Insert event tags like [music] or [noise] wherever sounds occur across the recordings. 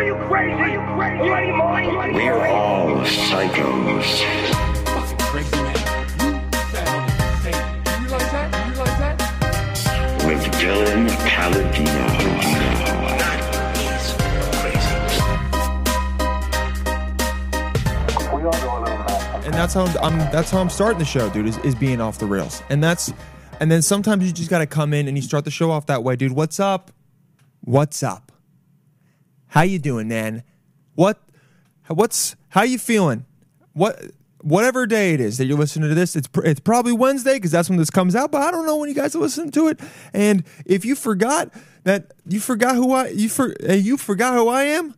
Are you crazy? Are you crazy? You out mind? We're all psychos. Fucking crazy man. You sound insane. You realize that? You realize that? With Dylan Palladino. and that's how I'm that's how I'm starting the show, dude, is, is being off the rails. And that's and then sometimes you just gotta come in and you start the show off that way, dude. What's up? What's up? How you doing, man? What what's how you feeling? What whatever day it is that you're listening to this, it's pr- it's probably Wednesday because that's when this comes out. But I don't know when you guys are listening to it. And if you forgot that you forgot who I you for you forgot who I am,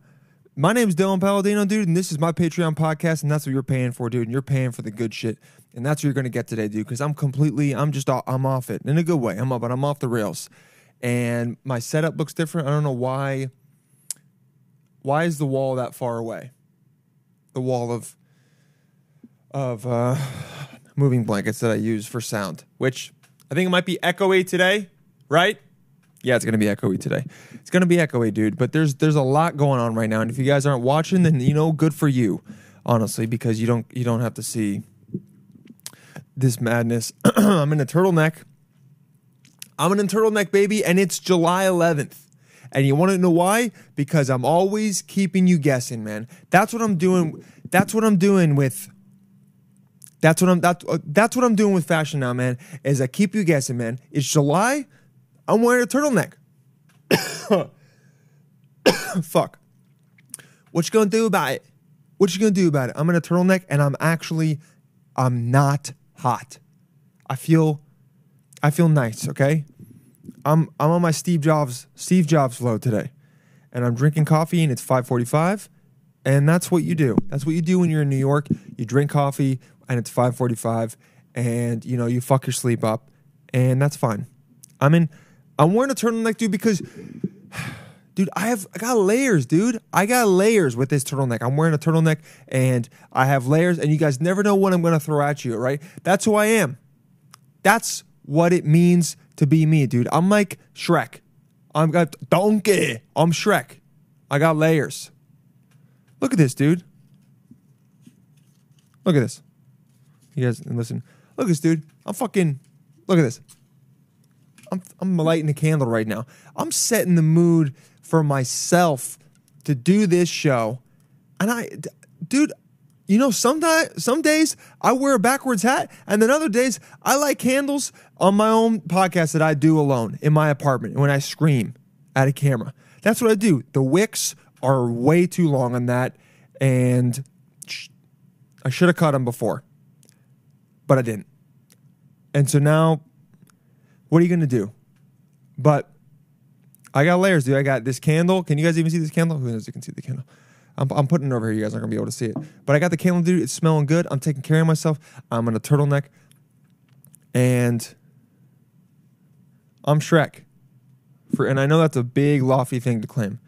my name is Dylan Palladino, dude, and this is my Patreon podcast, and that's what you're paying for, dude. And you're paying for the good shit, and that's what you're gonna get today, dude. Because I'm completely, I'm just, I'm off it in a good way. I'm up, but I'm off the rails, and my setup looks different. I don't know why. Why is the wall that far away? The wall of of uh, moving blankets that I use for sound, which I think it might be echoey today, right? Yeah, it's gonna be echoey today. It's gonna be echoey, dude. But there's there's a lot going on right now, and if you guys aren't watching, then you know, good for you, honestly, because you don't you don't have to see this madness. [clears throat] I'm in a turtleneck. I'm in a turtleneck, baby, and it's July 11th. And you want to know why? Because I'm always keeping you guessing, man. That's what I'm doing. That's what I'm doing with. That's what I'm. That's uh, that's what I'm doing with fashion now, man. Is I keep you guessing, man. It's July. I'm wearing a turtleneck. [coughs] Fuck. What you gonna do about it? What you gonna do about it? I'm in a turtleneck and I'm actually, I'm not hot. I feel, I feel nice. Okay. I'm I'm on my Steve Jobs Steve Jobs flow today, and I'm drinking coffee and it's 5:45, and that's what you do. That's what you do when you're in New York. You drink coffee and it's 5:45, and you know you fuck your sleep up, and that's fine. I'm in. I'm wearing a turtleneck, dude, because, [sighs] dude, I have I got layers, dude. I got layers with this turtleneck. I'm wearing a turtleneck, and I have layers, and you guys never know what I'm gonna throw at you. Right? That's who I am. That's what it means to be me, dude. I'm like Shrek. I'm got donkey. I'm Shrek. I got layers. Look at this, dude. Look at this. You guys listen. Look at this, dude. I'm fucking. Look at this. I'm I'm lighting a candle right now. I'm setting the mood for myself to do this show, and I, dude. You know, sometimes some days I wear a backwards hat, and then other days I light candles on my own podcast that I do alone in my apartment when I scream at a camera. That's what I do. The wicks are way too long on that, and I should have cut them before, but I didn't. And so now, what are you gonna do? But I got layers, dude. I got this candle. Can you guys even see this candle? Who knows? You can see the candle. I'm, I'm putting it over here. You guys aren't gonna be able to see it. But I got the candle, dude. It's smelling good. I'm taking care of myself. I'm in a turtleneck, and I'm Shrek. For and I know that's a big lofty thing to claim.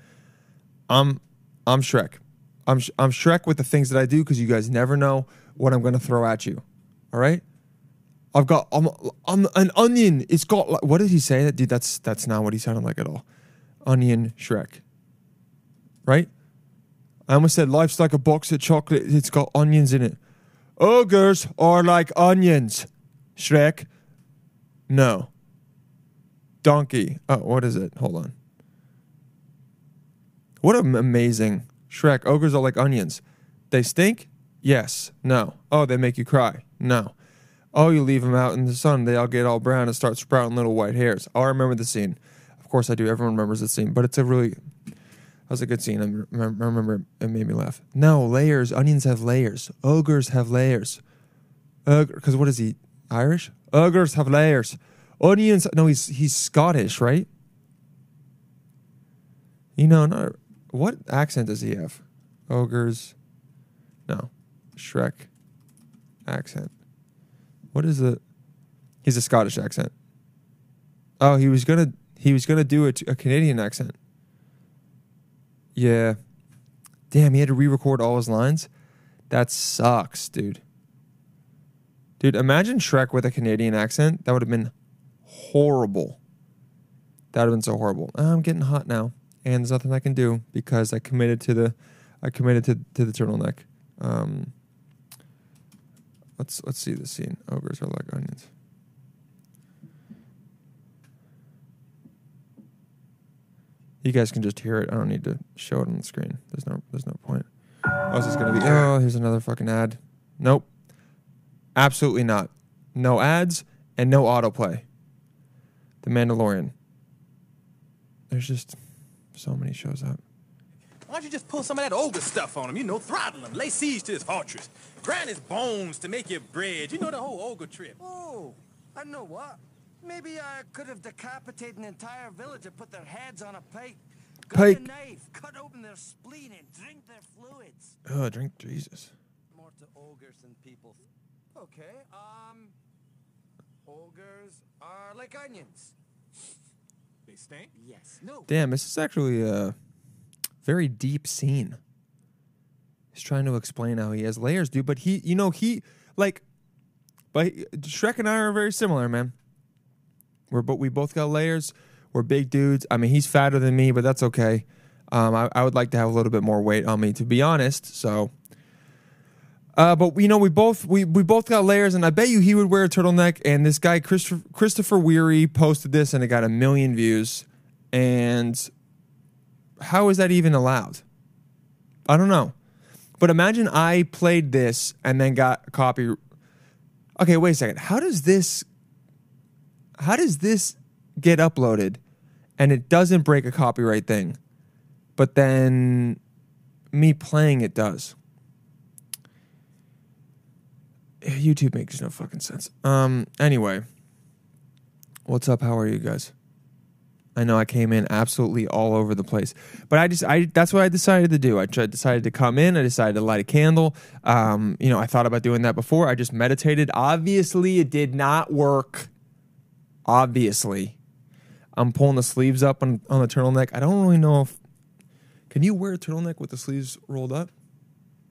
I'm I'm Shrek. I'm I'm Shrek with the things that I do because you guys never know what I'm gonna throw at you. All right. I've got I'm, I'm an onion. It's got like, what did he say? That dude, that's that's not what he sounded like at all. Onion Shrek. Right? I almost said life's like a box of chocolate. It's got onions in it. Ogres are like onions. Shrek. No. Donkey. Oh, what is it? Hold on. What an amazing Shrek. Ogres are like onions. They stink? Yes. No. Oh, they make you cry? No. Oh, you leave them out in the sun, they all get all brown and start sprouting little white hairs. Oh, I remember the scene. Of course I do. Everyone remembers the scene, but it's a really that was a good scene. I remember, it made me laugh. No, layers. Onions have layers. Ogres have layers. Because what is he? Irish? Ogres have layers. Onions. No, he's he's Scottish, right? You know, not, what accent does he have? Ogres. No, Shrek accent. What is the? He's a Scottish accent. Oh, he was gonna he was gonna do a, a Canadian accent. Yeah. Damn, he had to re-record all his lines. That sucks, dude. Dude, imagine Shrek with a Canadian accent. That would have been horrible. That would have been so horrible. I'm getting hot now. and there's nothing I can do because I committed to the I committed to to the turtleneck. Um, let's let's see the scene. Ogres are like onions. You guys can just hear it. I don't need to show it on the screen. There's no there's no point. Oh, is this gonna be? Oh, here's another fucking ad. Nope. Absolutely not. No ads and no autoplay. The Mandalorian. There's just so many shows out. Why don't you just pull some of that ogre stuff on him? You know, throttle him, lay siege to his fortress, grind his bones to make your bread. You know the whole ogre trip. Oh, I know what. Maybe I could have decapitated an entire village and put their heads on a pike. Got Pike. a knife, cut open their spleen and drink their fluids. Oh, drink Jesus. More to ogres than people. Okay, um, ogres are like onions. They stink. Yes. No. Damn, this is actually a very deep scene. He's trying to explain how he has layers, dude. But he, you know, he like, but Shrek and I are very similar, man. We're but we both got layers. We're big dudes. I mean, he's fatter than me, but that's okay. Um, I, I would like to have a little bit more weight on me, to be honest. So, uh, but you know, we both we we both got layers, and I bet you he would wear a turtleneck. And this guy Christopher, Christopher Weary posted this, and it got a million views. And how is that even allowed? I don't know. But imagine I played this and then got copy. Okay, wait a second. How does this? How does this get uploaded, and it doesn't break a copyright thing, but then me playing it does? YouTube makes no fucking sense. Um. Anyway, what's up? How are you guys? I know I came in absolutely all over the place, but I just I that's what I decided to do. I tried, decided to come in. I decided to light a candle. Um, you know, I thought about doing that before. I just meditated. Obviously, it did not work. Obviously, I'm pulling the sleeves up on on the turtleneck. I don't really know if can you wear a turtleneck with the sleeves rolled up.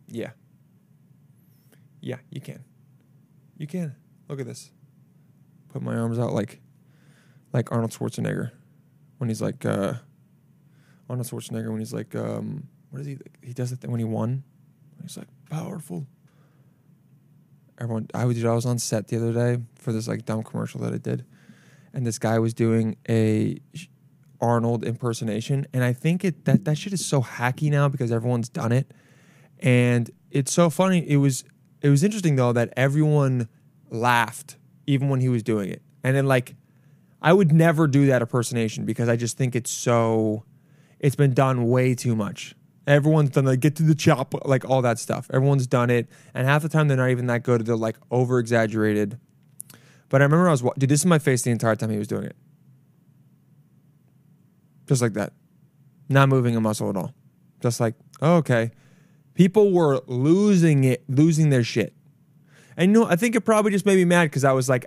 Yeah, yeah, you can. You can. Look at this. Put my arms out like like Arnold Schwarzenegger when he's like uh Arnold Schwarzenegger when he's like um what is he he does it when he won he's like powerful everyone I was I was on set the other day for this like dumb commercial that I did and this guy was doing a Arnold impersonation and I think it that that shit is so hacky now because everyone's done it and it's so funny it was it was interesting though that everyone laughed even when he was doing it and then like I would never do that impersonation because I just think it's so it's been done way too much. Everyone's done like get to the chop, like all that stuff. Everyone's done it, and half the time they're not even that good. They're like over exaggerated. But I remember I was wa- dude. This is my face the entire time he was doing it, just like that, not moving a muscle at all. Just like oh, okay, people were losing it, losing their shit. And you know, I think it probably just made me mad because I was like,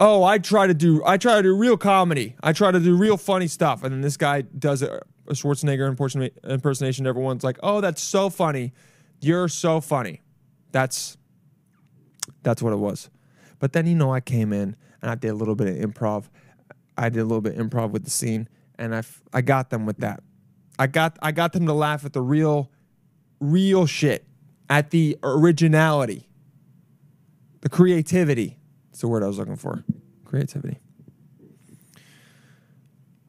oh, I try to do I try to do real comedy. I try to do real funny stuff, and then this guy does a, a Schwarzenegger impersona- impersonation. Everyone's like, oh, that's so funny. You're so funny. That's that's what it was. But then you know, I came in and I did a little bit of improv. I did a little bit of improv with the scene, and I f- I got them with that. I got I got them to laugh at the real real shit, at the originality, the creativity. It's the word I was looking for. Creativity.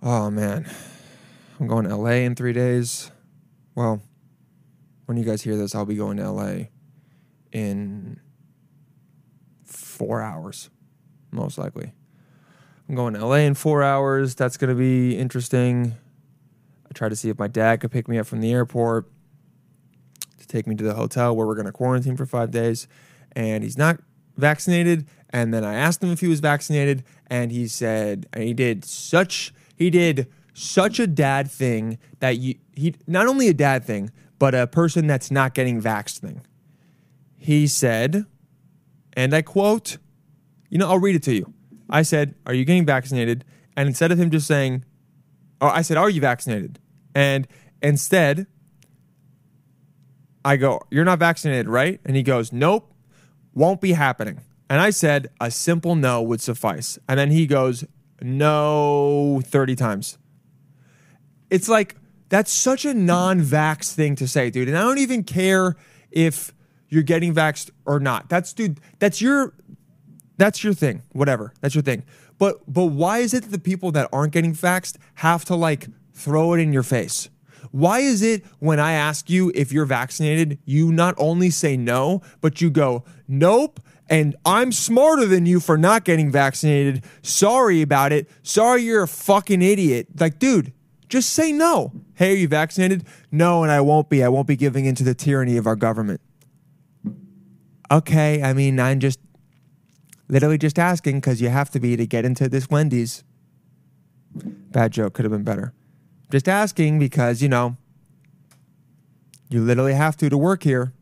Oh man. I'm going to LA in three days. Well, when you guys hear this, I'll be going to LA in four hours, most likely. I'm going to LA in four hours. That's going to be interesting. I tried to see if my dad could pick me up from the airport to take me to the hotel where we're going to quarantine for five days. And he's not vaccinated. And then I asked him if he was vaccinated, and he said, and he did such, he did such a dad thing that you, he, not only a dad thing, but a person that's not getting vaxxed thing. He said, and I quote, you know, I'll read it to you. I said, Are you getting vaccinated? And instead of him just saying, Oh, I said, Are you vaccinated? And instead, I go, You're not vaccinated, right? And he goes, Nope, won't be happening. And I said, A simple no would suffice. And then he goes, No, 30 times. it's like that's such a non-vax thing to say, dude. And I don't even care if you're getting vaxxed or not. That's dude, that's your that's your thing. Whatever. That's your thing. But but why is it that the people that aren't getting vaxxed have to like throw it in your face? Why is it when I ask you if you're vaccinated, you not only say no, but you go, nope, and I'm smarter than you for not getting vaccinated. Sorry about it. Sorry you're a fucking idiot. Like, dude, just say no. Hey, are you vaccinated? No, and I won't be. I won't be giving into the tyranny of our government. Okay, I mean, I'm just literally just asking because you have to be to get into this Wendy's. Bad joke, could have been better. Just asking because, you know, you literally have to to work here.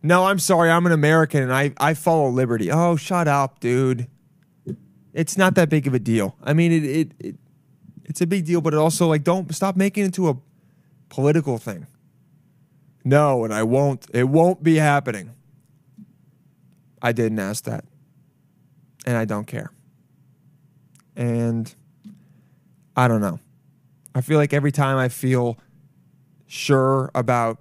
No, I'm sorry, I'm an American and I, I follow liberty. Oh, shut up, dude. It's not that big of a deal. I mean, it, it, it it's a big deal, but it also like don't stop making it into a political thing. No, and I won't. It won't be happening. I didn't ask that. And I don't care. And I don't know. I feel like every time I feel sure about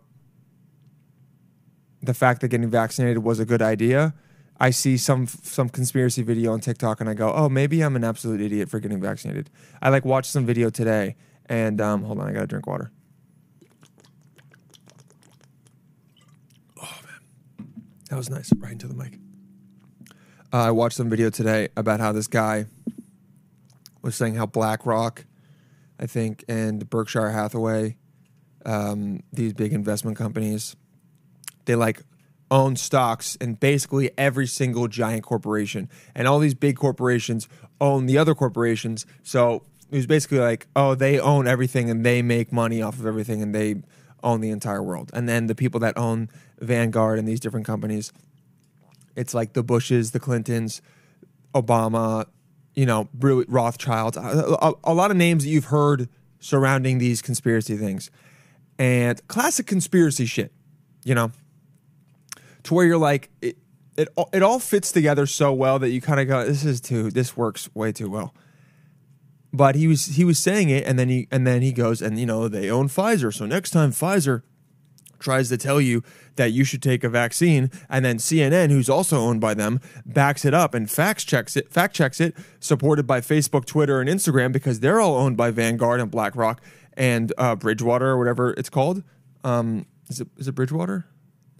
the fact that getting vaccinated was a good idea, I see some some conspiracy video on TikTok and I go, "Oh, maybe I'm an absolute idiot for getting vaccinated." I like watched some video today and um, hold on, I got to drink water. Oh man. That was nice right into the mic. Uh, I watched some video today about how this guy was saying how BlackRock, I think, and Berkshire Hathaway, um, these big investment companies, they like own stocks in basically every single giant corporation, and all these big corporations own the other corporations. So it was basically like, oh, they own everything and they make money off of everything, and they own the entire world. And then the people that own Vanguard and these different companies it's like the Bushes, the Clintons, Obama, you know, Rothschilds, a, a, a lot of names that you've heard surrounding these conspiracy things. And classic conspiracy shit, you know, to where you're like, it, it, it all fits together so well that you kind of go, this is too, this works way too well. But he was he was saying it, and then he and then he goes, and you know they own Pfizer, so next time Pfizer tries to tell you that you should take a vaccine and then CNN who's also owned by them backs it up and fact checks it fact checks it supported by Facebook, Twitter and Instagram because they're all owned by Vanguard and BlackRock and uh, Bridgewater or whatever it's called. Um, is it is it Bridgewater?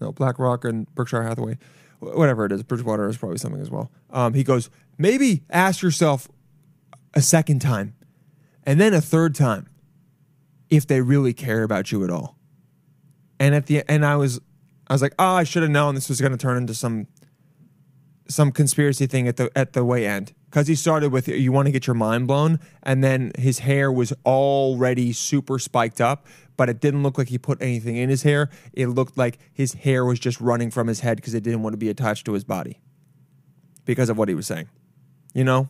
No BlackRock and Berkshire Hathaway. Whatever it is Bridgewater is probably something as well. Um, he goes maybe ask yourself a second time and then a third time if they really care about you at all and at the and I was I was like, oh, I should have known this was going to turn into some some conspiracy thing at the at the way end because he started with you want to get your mind blown, and then his hair was already super spiked up, but it didn't look like he put anything in his hair. It looked like his hair was just running from his head because it didn't want to be attached to his body because of what he was saying. You know,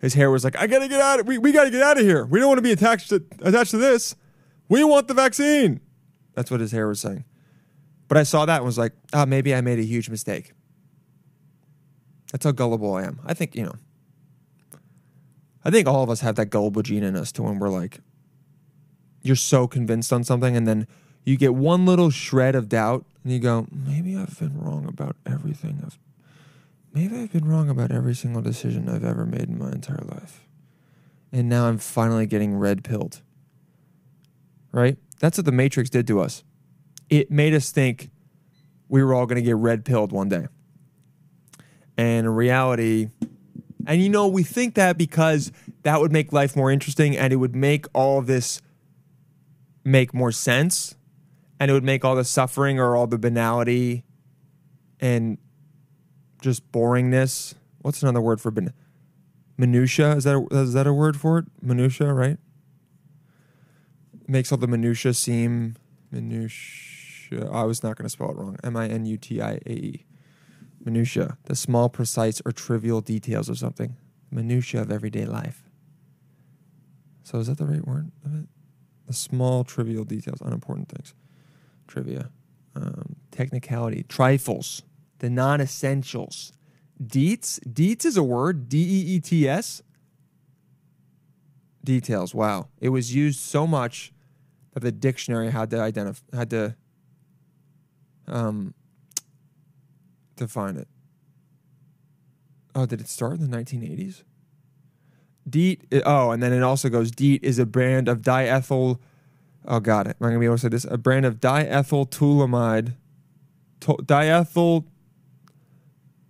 his hair was like, I gotta get out. Of, we we gotta get out of here. We don't want to be attached to attached to this. We want the vaccine. That's what his hair was saying. But I saw that and was like, oh, maybe I made a huge mistake. That's how gullible I am. I think, you know, I think all of us have that gullible gene in us to when we're like, you're so convinced on something and then you get one little shred of doubt and you go, maybe I've been wrong about everything. I've, maybe I've been wrong about every single decision I've ever made in my entire life. And now I'm finally getting red pilled. Right? That's what the Matrix did to us. It made us think we were all going to get red pilled one day. And in reality, and you know, we think that because that would make life more interesting and it would make all of this make more sense and it would make all the suffering or all the banality and just boringness. What's another word for ban- minutia? Is that a, is that a word for it? Minutia, right? Makes all the minutia seem minutia. I was not going to spell it wrong. M I N U T I A E. Minutia, the small, precise, or trivial details of something. Minutia of everyday life. So is that the right word of it? The small, trivial details, unimportant things. Trivia. Um, technicality. Trifles. The non essentials. Deets. Deets is a word. D E E T S. details. Wow. It was used so much that the dictionary had to identify had to um define it. Oh, did it start in the 1980s? DEET. Oh, and then it also goes DEET is a brand of diethyl. Oh, got it. Am I gonna be able to say this? A brand of diethyltulamide, to, diethyl,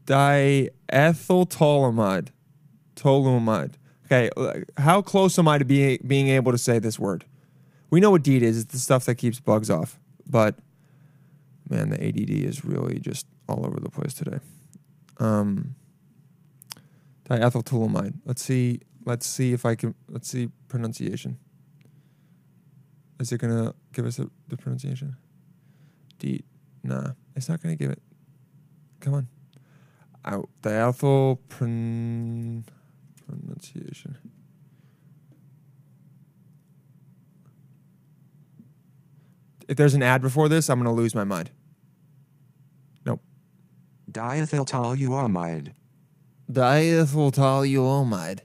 diethyltolamide, toluamide. Okay, how close am I to being being able to say this word? We know what DEET is. It's the stuff that keeps bugs off. But man, the ADD is really just all over the place today. Um, diethyltulamide. Let's see. Let's see if I can. Let's see pronunciation. Is it gonna give us a, the pronunciation? DEET. Nah, it's not gonna give it. Come on. Out. Diethyl pron- pronunciation. If there's an ad before this, I'm gonna lose my mind. Nope. Diethyltoluamide. Diethyltoluamide.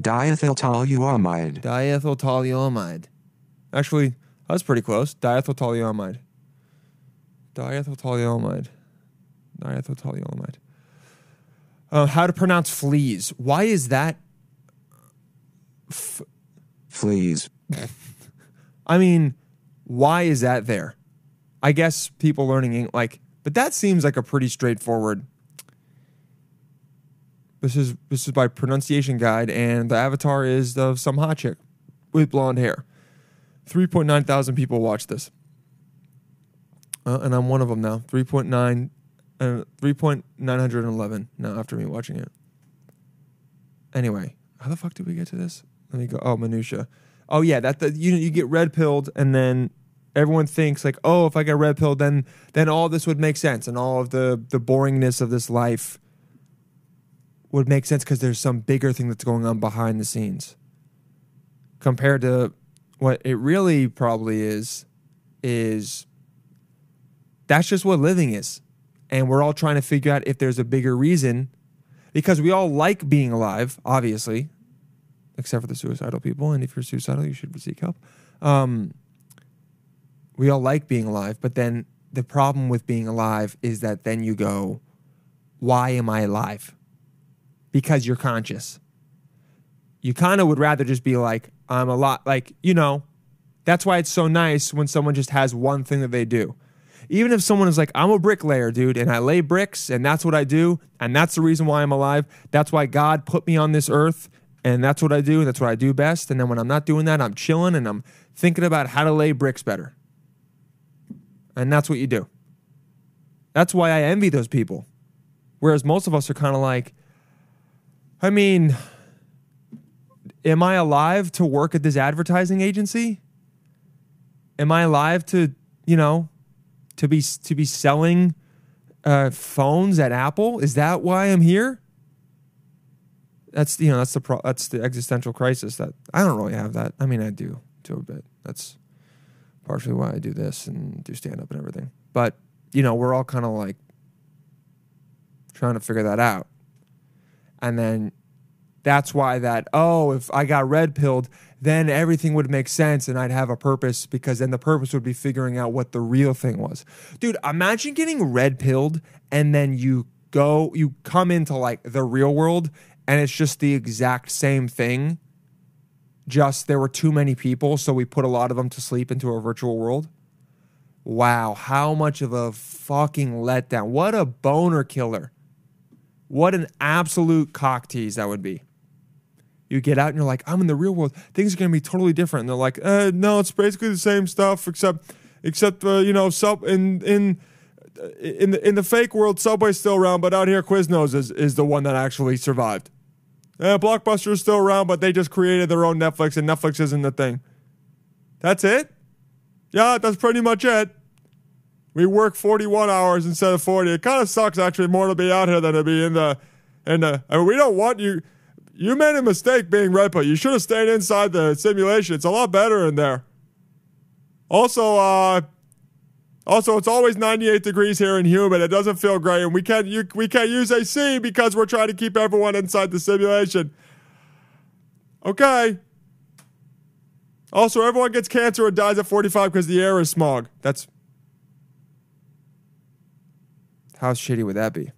Diethyltoluamide. Diethyltoluamide. Actually, that was pretty close. Diethyltoluamide. Diethyltoluamide. Diethyltoluamide. Uh, how to pronounce fleas? Why is that? Fleas. [laughs] I mean, why is that there? I guess people learning like, but that seems like a pretty straightforward. This is this is by pronunciation guide, and the avatar is of some hot chick with blonde hair. Three point nine thousand people watch this, uh, and I'm one of them now. Three point nine, uh, three point nine hundred eleven now after me watching it. Anyway, how the fuck did we get to this? Let me go. Oh, minutia. Oh yeah, that the you you get red pilled, and then everyone thinks like, oh, if I get red pilled, then then all this would make sense, and all of the the boringness of this life would make sense because there's some bigger thing that's going on behind the scenes. Compared to what it really probably is, is that's just what living is. And we're all trying to figure out if there's a bigger reason because we all like being alive, obviously, except for the suicidal people. And if you're suicidal, you should seek help. Um, we all like being alive, but then the problem with being alive is that then you go, why am I alive? Because you're conscious. You kind of would rather just be like, I'm a lot, like, you know, that's why it's so nice when someone just has one thing that they do. Even if someone is like, I'm a bricklayer, dude, and I lay bricks, and that's what I do, and that's the reason why I'm alive. That's why God put me on this earth, and that's what I do, that's what I do best. And then when I'm not doing that, I'm chilling and I'm thinking about how to lay bricks better. And that's what you do. That's why I envy those people. Whereas most of us are kind of like, I mean, am I alive to work at this advertising agency? Am I alive to, you know, to be to be selling uh, phones at Apple? Is that why I'm here? That's you know that's the pro- that's the existential crisis that I don't really have that. I mean, I do to a bit. That's partially why I do this and do stand up and everything. But you know, we're all kind of like trying to figure that out. And then that's why that, oh, if I got red pilled, then everything would make sense and I'd have a purpose because then the purpose would be figuring out what the real thing was. Dude, imagine getting red pilled and then you go, you come into like the real world and it's just the exact same thing. Just there were too many people, so we put a lot of them to sleep into a virtual world. Wow, how much of a fucking letdown. What a boner killer. What an absolute cock tease that would be. You get out and you're like, I'm in the real world. Things are going to be totally different. And they're like, uh, no, it's basically the same stuff, except, except uh, you know, sub in in in the in the fake world, Subway's still around, but out here, Quiznos is is the one that actually survived. Uh, Blockbuster is still around, but they just created their own Netflix, and Netflix isn't the thing. That's it. Yeah, that's pretty much it. We work 41 hours instead of 40. It kind of sucks actually more to be out here than to be in the in the I mean, we don't want you you made a mistake being pill. You should have stayed inside the simulation. It's a lot better in there. Also, uh also it's always 98 degrees here and humid. It doesn't feel great and we can't you, we can't use AC because we're trying to keep everyone inside the simulation. Okay. Also, everyone gets cancer or dies at 45 because the air is smog. That's. How shitty would that be?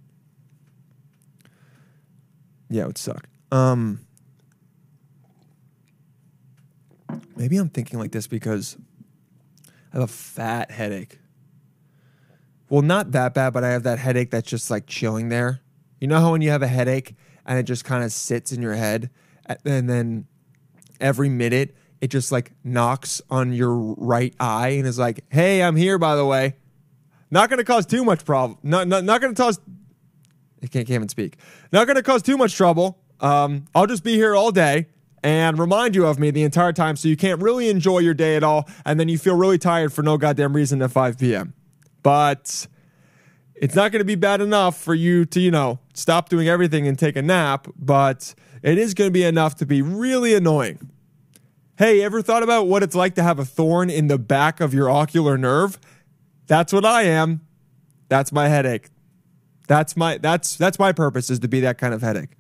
Yeah, it would suck. Um. Maybe I'm thinking like this because I have a fat headache. Well, not that bad, but I have that headache that's just like chilling there. You know how when you have a headache and it just kind of sits in your head, and then every minute it just like knocks on your right eye and is like, "Hey, I'm here, by the way." Not going to cause too much problem. Not not, not going to cause. I can't, can't even speak. Not going to cause too much trouble. Um, I'll just be here all day and remind you of me the entire time, so you can't really enjoy your day at all, and then you feel really tired for no goddamn reason at 5 p.m. But it's not going to be bad enough for you to, you know, stop doing everything and take a nap, but it is going to be enough to be really annoying. Hey, ever thought about what it's like to have a thorn in the back of your ocular nerve? That's what I am. That's my headache. That's my that's that's my purpose is to be that kind of headache.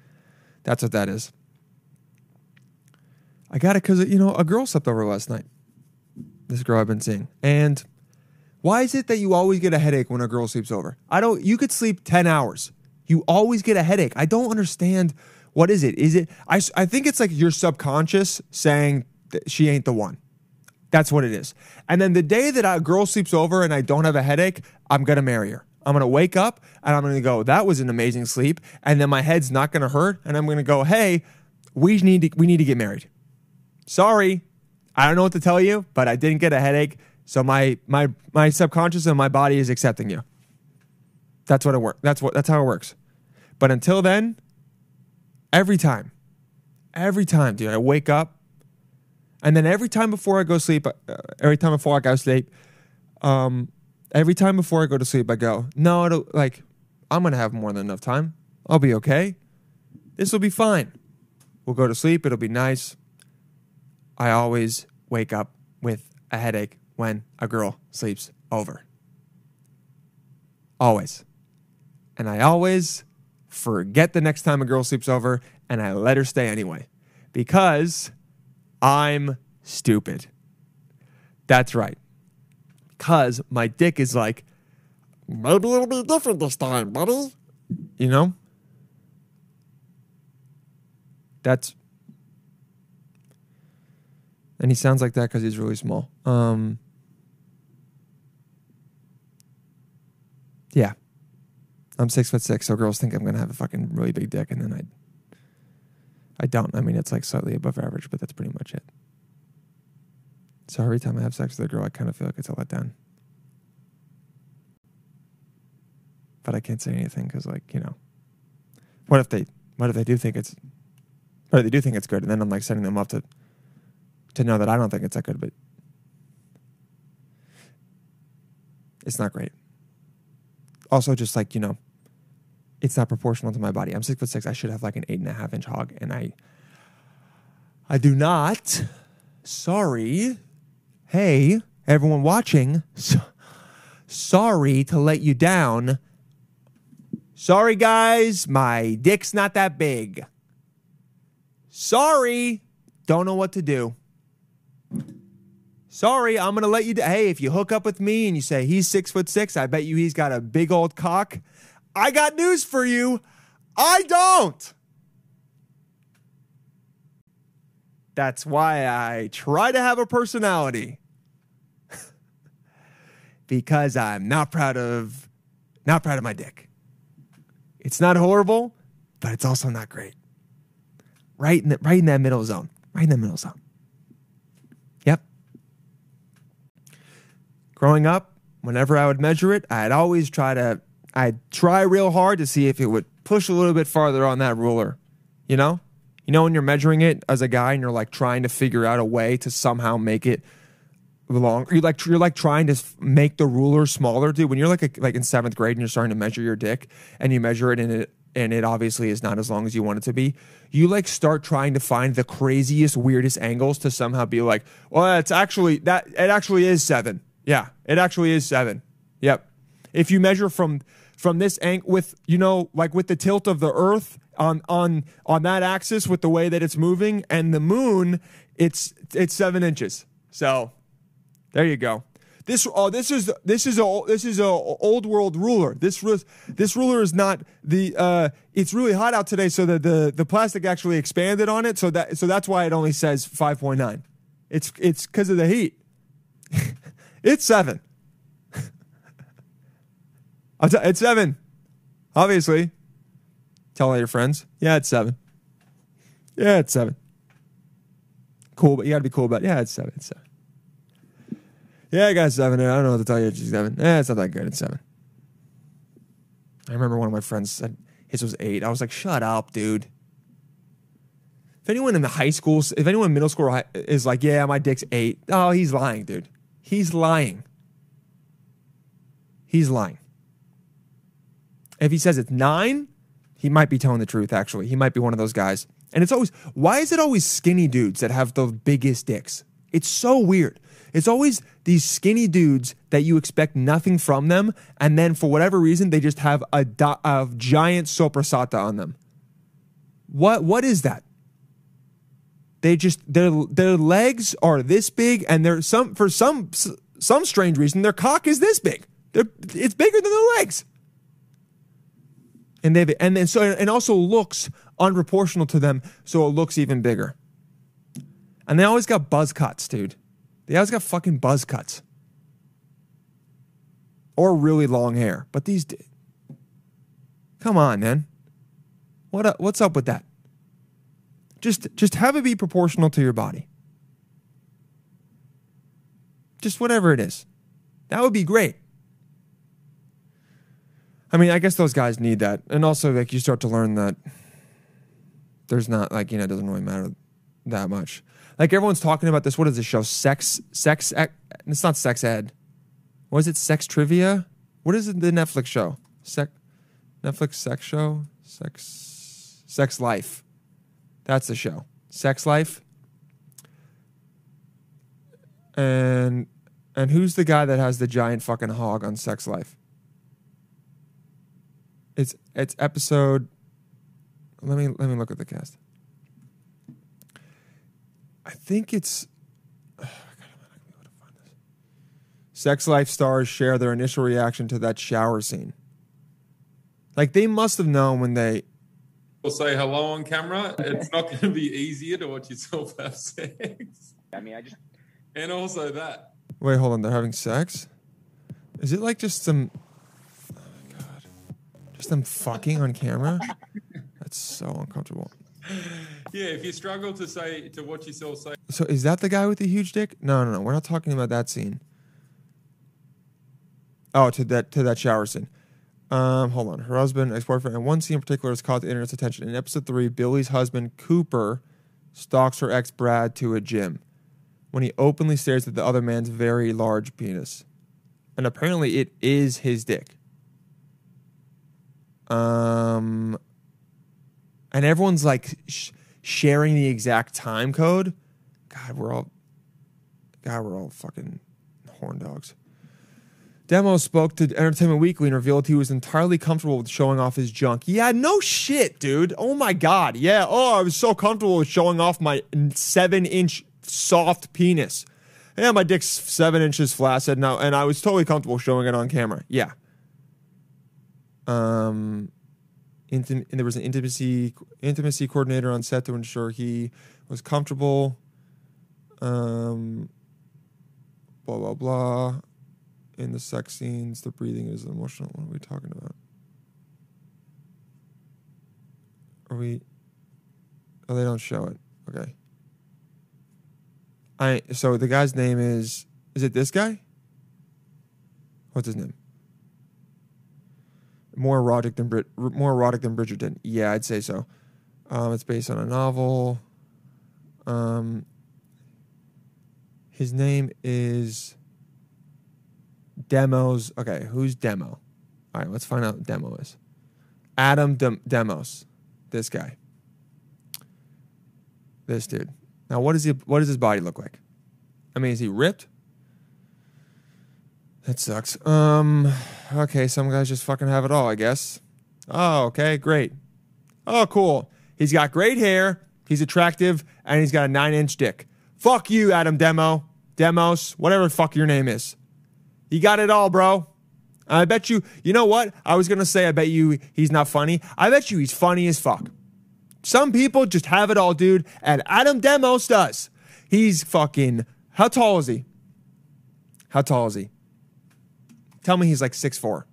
That's what that is. I got it because you know a girl slept over last night. This girl I've been seeing, and why is it that you always get a headache when a girl sleeps over? I don't. You could sleep ten hours. You always get a headache. I don't understand. What is it? I, I think it's like your subconscious saying that she ain't the one. That's what it is. And then the day that a girl sleeps over and I don't have a headache, I'm gonna marry her. I'm gonna wake up and I'm gonna go, that was an amazing sleep. And then my head's not gonna hurt. And I'm gonna go, hey, we need to we need to get married. Sorry. I don't know what to tell you, but I didn't get a headache. So my my my subconscious and my body is accepting you. That's what it works. That's what that's how it works. But until then, every time, every time, dude, I wake up, and then every time before I go sleep, uh, every time before I go sleep, um, every time before I go to sleep, I go, no, it'll, like, I'm gonna have more than enough time. I'll be okay. This will be fine. We'll go to sleep. It'll be nice. I always wake up with a headache when a girl sleeps over. Always. And I always forget the next time a girl sleeps over and I let her stay anyway because I'm stupid. That's right. Because my dick is like, maybe it'll be different this time, buddy. You know? That's. And he sounds like that because he's really small. Um, yeah. I'm six foot six, so girls think I'm gonna have a fucking really big dick, and then I, I don't. I mean, it's like slightly above average, but that's pretty much it. So every time I have sex with a girl, I kind of feel like it's a letdown. But I can't say anything because, like, you know, what if they, what if they do think it's, what if they do think it's good, and then I'm like setting them up to, to know that I don't think it's that good, but it's not great. Also, just like you know, it's not proportional to my body. I'm six foot six. I should have like an eight and a half inch hog, and I, I do not. Sorry. Hey, everyone watching. So, sorry to let you down. Sorry, guys. My dick's not that big. Sorry. Don't know what to do. Sorry, I'm gonna let you. d hey, if you hook up with me and you say he's six foot six, I bet you he's got a big old cock. I got news for you. I don't. That's why I try to have a personality. [laughs] because I'm not proud of not proud of my dick. It's not horrible, but it's also not great. Right in the, right in that middle zone. Right in the middle zone. Growing up, whenever I would measure it, I'd always try to I'd try real hard to see if it would push a little bit farther on that ruler. You know? You know when you're measuring it as a guy and you're like trying to figure out a way to somehow make it long you're like you're like trying to make the ruler smaller dude when you're like a, like in 7th grade and you're starting to measure your dick and you measure it and it and it obviously is not as long as you want it to be you like start trying to find the craziest weirdest angles to somehow be like well it's actually that it actually is 7 yeah it actually is 7 yep if you measure from from this angle with you know like with the tilt of the earth on on on that axis with the way that it's moving, and the moon, it's it's seven inches. So there you go. This oh this is this is a this is a old world ruler. This this ruler is not the uh it's really hot out today so that the the plastic actually expanded on it so that so that's why it only says 5.9. It's it's cuz of the heat. [laughs] it's 7. [laughs] I'll it's 7. Obviously. Tell all your friends. Yeah, it's 7. Yeah, it's 7. Cool, but you got to be cool about it. Yeah, it's 7. It's 7. Yeah, I got seven. I don't know what to tell you. It's seven. Eh, it's not that good. It's seven. I remember one of my friends said his was eight. I was like, shut up, dude. If anyone in the high school, if anyone in middle school is like, yeah, my dick's eight, oh, he's lying, dude. He's lying. He's lying. If he says it's nine, he might be telling the truth, actually. He might be one of those guys. And it's always, why is it always skinny dudes that have the biggest dicks? It's so weird. It's always these skinny dudes that you expect nothing from them, and then for whatever reason, they just have a, a giant soprasata on them. What what is that? They just their their legs are this big, and they're some for some some strange reason their cock is this big. They're, it's bigger than their legs and they and then so and also looks unproportional to them, so it looks even bigger. And they always got buzz cuts, dude. They always got fucking buzz cuts or really long hair. But these, come on, man. What up, what's up with that? Just just have it be proportional to your body. Just whatever it is. That would be great. I mean, I guess those guys need that. And also, like, you start to learn that there's not, like, you know, it doesn't really matter that much. Like, everyone's talking about this. What is this show? Sex, sex, it's not sex ed. What is it? Sex trivia? What is it, the Netflix show? Sex, Netflix sex show? Sex, sex life. That's the show. Sex life. And, and who's the guy that has the giant fucking hog on sex life? It's it's episode. Let me let me look at the cast. I think it's. [sighs] Sex Life stars share their initial reaction to that shower scene. Like they must have known when they. Or say hello on camera. [laughs] It's not going to be easier to watch yourself [laughs] have sex. I mean, I just And also that. Wait, hold on. They're having sex. Is it like just some? Oh my god! Just them fucking on camera. [laughs] That's so uncomfortable. Yeah, if you struggle to say to watch yourself say So is that the guy with the huge dick? No, no, no. We're not talking about that scene. Oh, to that to that shower scene. Um, hold on. Her husband, ex-boyfriend, and one scene in particular has caught the internet's attention. In episode three, Billie's husband Cooper stalks her ex Brad to a gym when he openly stares at the other man's very large penis, and apparently it is his dick. Um, and everyone's like sh- sharing the exact time code. God, we're all, God, we're all fucking horn dogs. Demo spoke to Entertainment Weekly and revealed he was entirely comfortable with showing off his junk. Yeah, no shit, dude. Oh my god. Yeah. Oh, I was so comfortable with showing off my seven inch soft penis. Yeah, my dick's seven inches flaccid now, and I was totally comfortable showing it on camera. Yeah. Um, intim- there was an intimacy intimacy coordinator on set to ensure he was comfortable. Um, blah blah blah. In the sex scenes, the breathing is emotional. What are we talking about? Are we? Oh, they don't show it. Okay. I so the guy's name is is it this guy? What's his name? More erotic than Brit, more erotic than Bridgerton. Yeah, I'd say so. Um, it's based on a novel. Um, his name is Demos. Okay, who's Demo? All right, let's find out Demo is. Adam Dem- Demos, this guy. This dude. Now, what does he? What does his body look like? I mean, is he ripped? That sucks. Um. Okay, some guys just fucking have it all. I guess. Oh, okay, great. Oh, cool. He's got great hair, he's attractive, and he's got a nine inch dick. Fuck you, Adam Demo. Demos, whatever fuck your name is. You got it all, bro. I bet you, you know what? I was going to say, I bet you he's not funny. I bet you he's funny as fuck. Some people just have it all, dude, and Adam Demos does. He's fucking, how tall is he? How tall is he? Tell me he's like 6'4.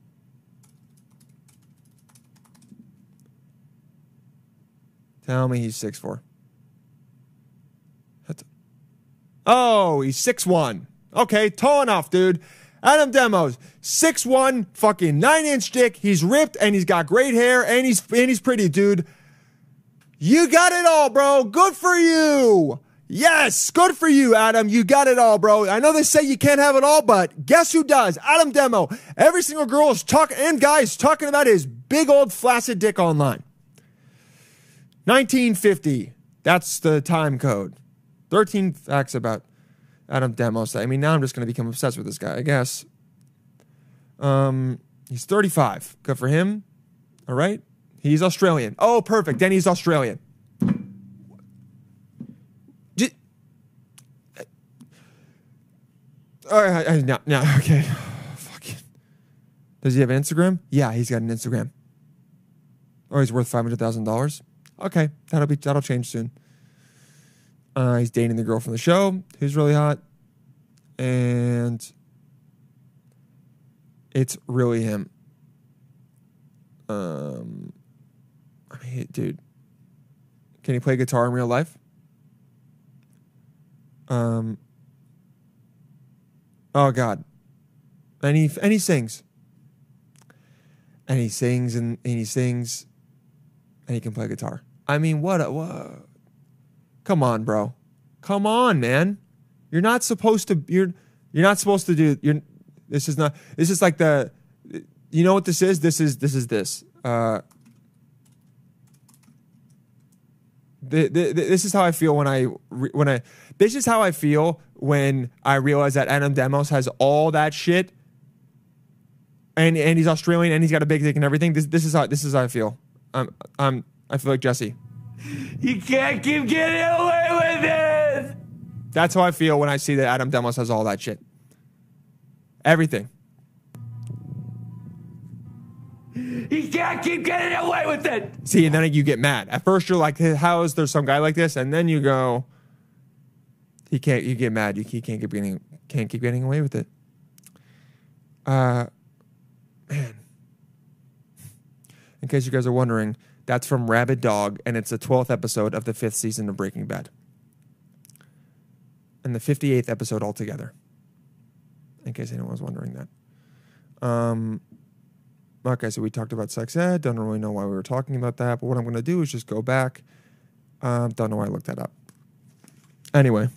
Tell me he's 6'4. That's- Oh, he's 6'1. Okay, tall enough, dude. Adam Demos, 6'1, fucking 9 inch dick. He's ripped and he's got great hair and he's and he's pretty, dude. You got it all, bro. Good for you. Yes, good for you, Adam. You got it all, bro. I know they say you can't have it all, but guess who does? Adam Demo. Every single girl is talking and guy is talking about his big old flaccid dick online. 1950. That's the time code. 13 facts about Adam Demos. I mean, now I'm just going to become obsessed with this guy, I guess. Um, he's 35. Good for him. All right. He's Australian. Oh, perfect. Then he's Australian. All right. I, no, no, [laughs] okay. Fuck it. Does he have Instagram? Yeah, he's got an Instagram. Or he's worth five hundred thousand dollars. Okay, that'll be that'll change soon. Uh, he's dating the girl from the show, who's really hot, and it's really him. Um, I mean, dude, can he play guitar in real life? Um. Oh God, and he and he sings, and he sings and, and he sings, and he can play guitar. I mean, what? A, what? Come on, bro. Come on, man. You're not supposed to. You're you're not supposed to do. You're. This is not. This is like the. You know what this is? This is this is this. Uh, the, the, this is how I feel when I when I this is how I feel when I realize that Adam Demos has all that shit, and and he's Australian and he's got a big dick and everything. This this is how this is how I feel. I'm I'm I feel like Jesse. You can't keep getting away with it! That's how I feel when I see that Adam Demos has all that shit. Everything. You can't keep getting away with it! See, and then you get mad. At first, you're like, "How is there some guy like this?" And then you go, "He can't." You get mad. You he can't keep getting can't keep getting away with it. Uh, man. In case you guys are wondering, that's from Rabid Dog, and it's the twelfth episode of the fifth season of Breaking Bad, and the fifty eighth episode altogether. In case anyone was wondering that. Um. Okay, so we talked about sex ed. Don't really know why we were talking about that, but what I'm going to do is just go back. Um, don't know why I looked that up. Anyway,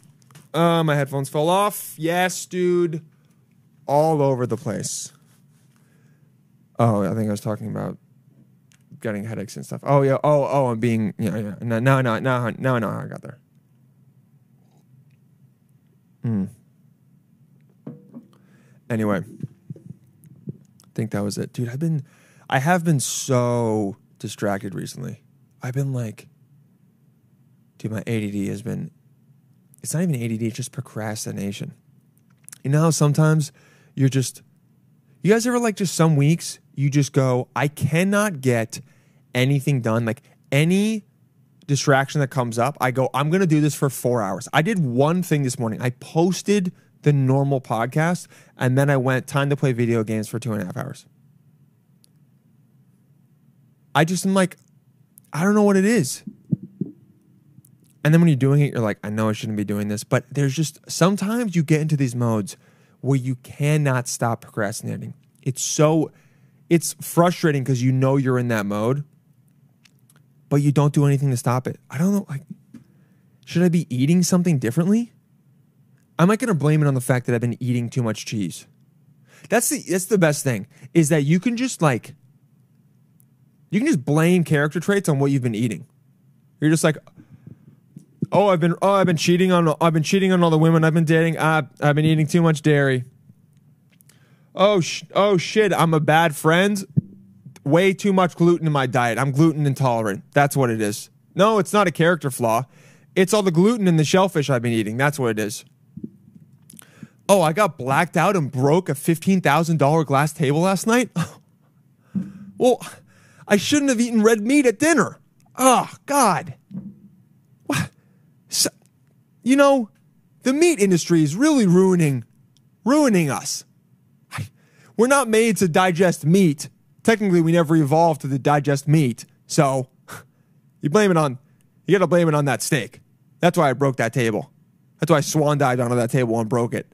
uh, my headphones fell off. Yes, dude, all over the place. Oh, I think I was talking about getting headaches and stuff. Oh yeah. Oh oh, I'm being yeah yeah. No no no no no no. I got there. Hmm. Anyway, I think that was it, dude. I've been, I have been so distracted recently. I've been like, dude, my ADD has been. It's not even ADD; it's just procrastination. You know how sometimes you're just. You guys ever like just some weeks you just go, I cannot get anything done. Like any distraction that comes up, I go, I'm going to do this for four hours. I did one thing this morning. I posted the normal podcast and then I went, time to play video games for two and a half hours. I just am like, I don't know what it is. And then when you're doing it, you're like, I know I shouldn't be doing this. But there's just sometimes you get into these modes where you cannot stop procrastinating. It's so, it's frustrating because you know you're in that mode, but you don't do anything to stop it. I don't know. Like, should I be eating something differently? I'm going to blame it on the fact that I've been eating too much cheese? That's the that's the best thing is that you can just like you can just blame character traits on what you've been eating. You're just like, oh, I've been oh I've been cheating on I've been cheating on all the women I've been dating. Ah, I've been eating too much dairy. Oh sh- oh shit, I'm a bad friend. way too much gluten in my diet. I'm gluten intolerant. That's what it is. No, it's not a character flaw. It's all the gluten in the shellfish I've been eating. That's what it is. Oh, I got blacked out and broke a $15,000 glass table last night? [laughs] well, I shouldn't have eaten red meat at dinner. Oh, God. So- you know, the meat industry is really ruining ruining us. We're not made to digest meat. Technically, we never evolved to digest meat. So, [laughs] you blame it on you got to blame it on that steak. That's why I broke that table. That's why I swan dived onto that table and broke it.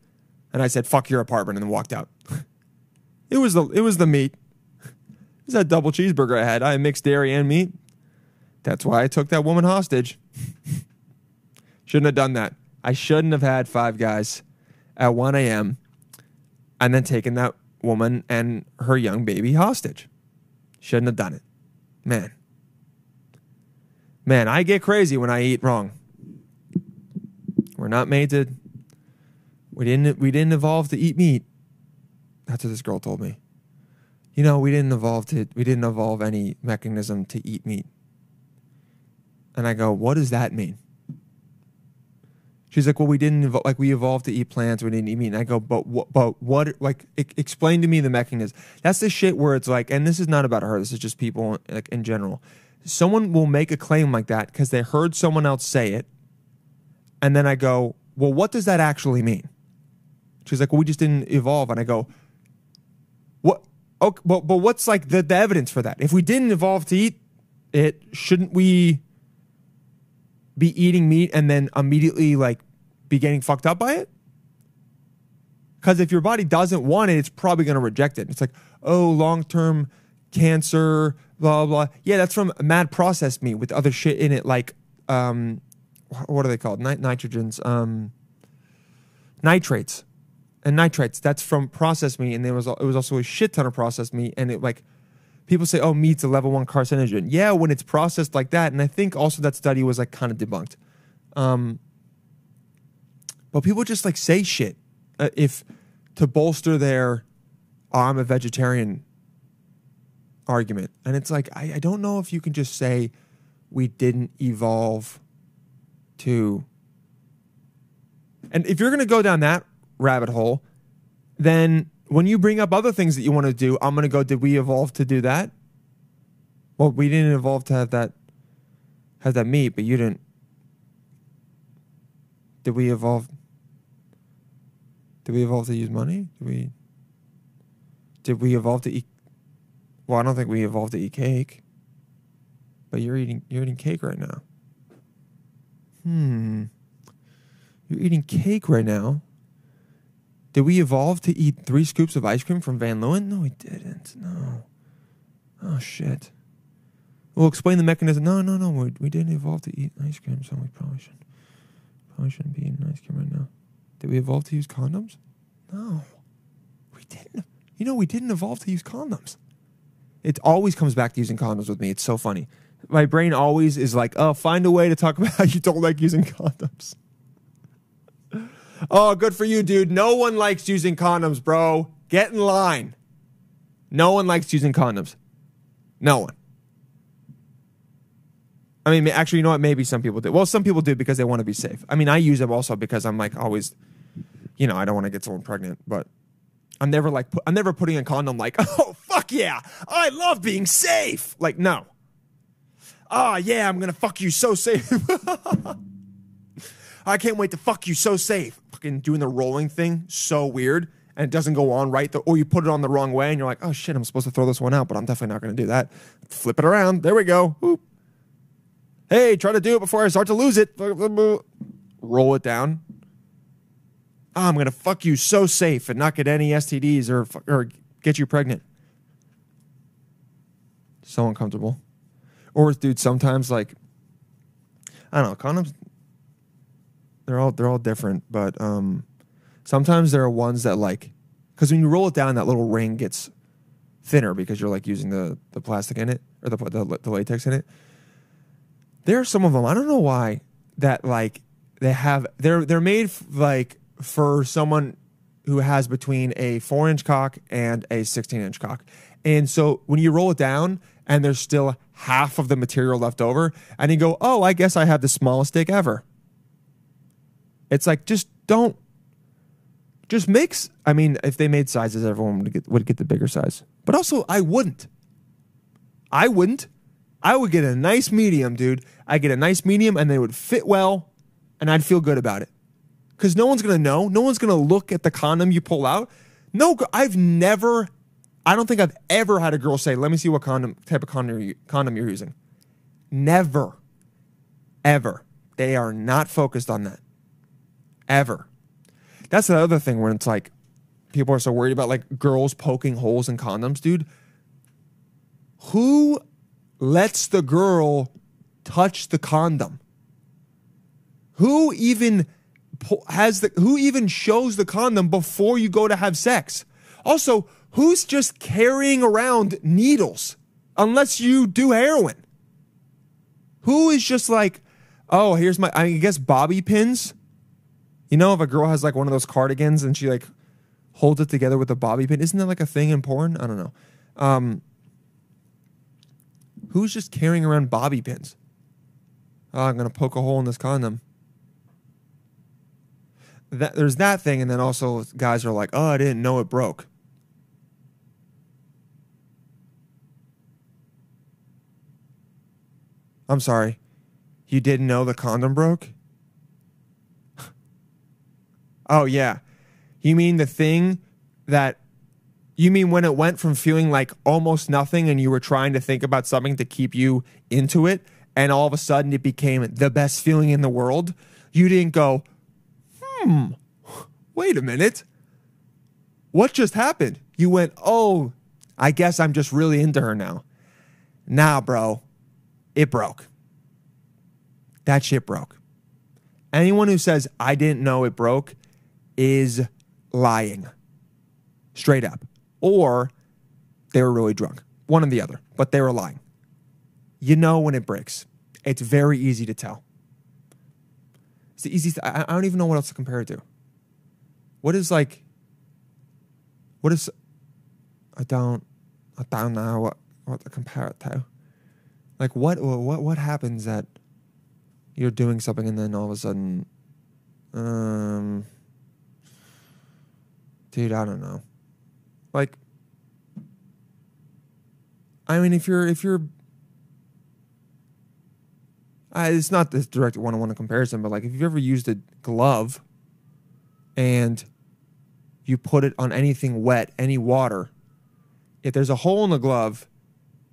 And I said, "Fuck your apartment," and walked out. [laughs] it was the it was the meat. [laughs] It was that double cheeseburger I had. I had mixed dairy and meat. That's why I took that woman hostage. Shouldn't have done that. I shouldn't have had five guys at 1 a.m. and then taken that woman and her young baby hostage. Shouldn't have done it. Man. Man, I get crazy when I eat wrong. We're not made to we didn't we didn't evolve to eat meat. That's what this girl told me. You know, we didn't evolve to we didn't evolve any mechanism to eat meat. And I go, what does that mean? She's like, well, we didn't evolve, like we evolved to eat plants. We didn't eat meat. And I go, but what? But what? Like, e- explain to me the mechanism. That's the shit where it's like, and this is not about her. This is just people like in general. Someone will make a claim like that because they heard someone else say it, and then I go, well, what does that actually mean? She's like, well, we just didn't evolve. And I go, what? Okay, but but what's like the, the evidence for that? If we didn't evolve to eat it, shouldn't we be eating meat and then immediately like be getting fucked up by it? Because if your body doesn't want it, it's probably going to reject it. It's like, oh, long term cancer, blah, blah. Yeah, that's from mad processed meat with other shit in it, like, um, what are they called? Nit- nitrogens, um, nitrates. And nitrates, that's from processed meat. And there was, it was also a shit ton of processed meat. And it like, people say, oh, meat's a level one carcinogen. Yeah, when it's processed like that. And I think also that study was like kind of debunked. Um, but people just like say shit uh, if to bolster their oh, I'm a vegetarian argument. And it's like, I, I don't know if you can just say we didn't evolve to. And if you're going to go down that rabbit hole, then when you bring up other things that you want to do, I'm going to go, did we evolve to do that? Well, we didn't evolve to have that have that meat, but you didn't. Did we evolve? Did we evolve to use money? Did we? Did we evolve to eat? Well, I don't think we evolved to eat cake. But you're eating you're eating cake right now. Hmm. You're eating cake right now. Did we evolve to eat three scoops of ice cream from Van Leeuwen? No, we didn't. No. Oh shit. We'll explain the mechanism. No, no, no. We, we didn't evolve to eat ice cream, so we probably shouldn't. Probably shouldn't be eating ice cream right now. Did we evolve to use condoms? No, we didn't. You know, we didn't evolve to use condoms. It always comes back to using condoms with me. It's so funny. My brain always is like, oh, find a way to talk [laughs] about how you don't like using condoms. Oh, good for you, dude. No one likes using condoms, bro. Get in line. No one likes using condoms. No one. I mean, actually, you know what? Maybe some people do. Well, some people do because they want to be safe. I mean, I use them also because I'm like always, you know, I don't want to get someone pregnant, but I'm never like, pu- I'm never putting a condom like, [laughs] oh, fuck yeah. I love being safe. Like, no. Oh, yeah, I'm going to fuck you so safe. [laughs] I can't wait to fuck you so safe. Fucking doing the rolling thing, so weird. And it doesn't go on right, or you put it on the wrong way, and you're like, oh shit, I'm supposed to throw this one out, but I'm definitely not going to do that. Flip it around. There we go. Whoop. Hey, try to do it before I start to lose it. Roll it down. Ah, I'm going to fuck you so safe and not get any STDs or, or get you pregnant. So uncomfortable. Or, dude, sometimes like, I don't know, condoms they're all they're all different, but um, sometimes there are ones that like because when you roll it down, that little ring gets thinner because you're like using the the plastic in it or the the, the latex in it. There are some of them I don't know why that like they have they're they're made f- like for someone who has between a four inch cock and a sixteen inch cock, And so when you roll it down and there's still half of the material left over, and you go, oh, I guess I have the smallest dick ever. It's like, just don't. Just makes. I mean, if they made sizes, everyone would get, would get the bigger size. But also, I wouldn't. I wouldn't. I would get a nice medium, dude. I get a nice medium, and they would fit well, and I'd feel good about it. Because no one's gonna know. No one's gonna look at the condom you pull out. No, I've never. I don't think I've ever had a girl say, "Let me see what condom type of condom you, condom you're using." Never, ever. They are not focused on that. Ever. That's the other thing where it's like people are so worried about like girls poking holes in condoms, dude. Who lets the girl touch the condom? Who even has the who even shows the condom before you go to have sex? Also, who's just carrying around needles unless you do heroin? Who is just like, oh, here's my I guess bobby pins. You know, if a girl has like one of those cardigans and she like holds it together with a bobby pin, isn't that like a thing in porn? I don't know. Um, who's just carrying around bobby pins? Oh, I'm gonna poke a hole in this condom. That there's that thing, and then also guys are like, "Oh, I didn't know it broke." I'm sorry, you didn't know the condom broke. [laughs] Oh yeah. You mean the thing that you mean when it went from feeling like almost nothing and you were trying to think about something to keep you into it and all of a sudden it became the best feeling in the world? You didn't go, "Hmm, wait a minute. What just happened?" You went, "Oh, I guess I'm just really into her now." Nah, bro. It broke. That shit broke. Anyone who says I didn't know it broke is lying. Straight up. Or they were really drunk. One or the other, but they were lying. You know when it breaks. It's very easy to tell. It's the easiest. I, I don't even know what else to compare it to. What is like, what is, I don't, I don't know what, what to compare it to. Like what, what, what happens that you're doing something and then all of a sudden, um, dude, I don't know. Like, I mean, if you're if you're, it's not this direct one on one comparison, but like if you've ever used a glove, and you put it on anything wet, any water, if there's a hole in the glove,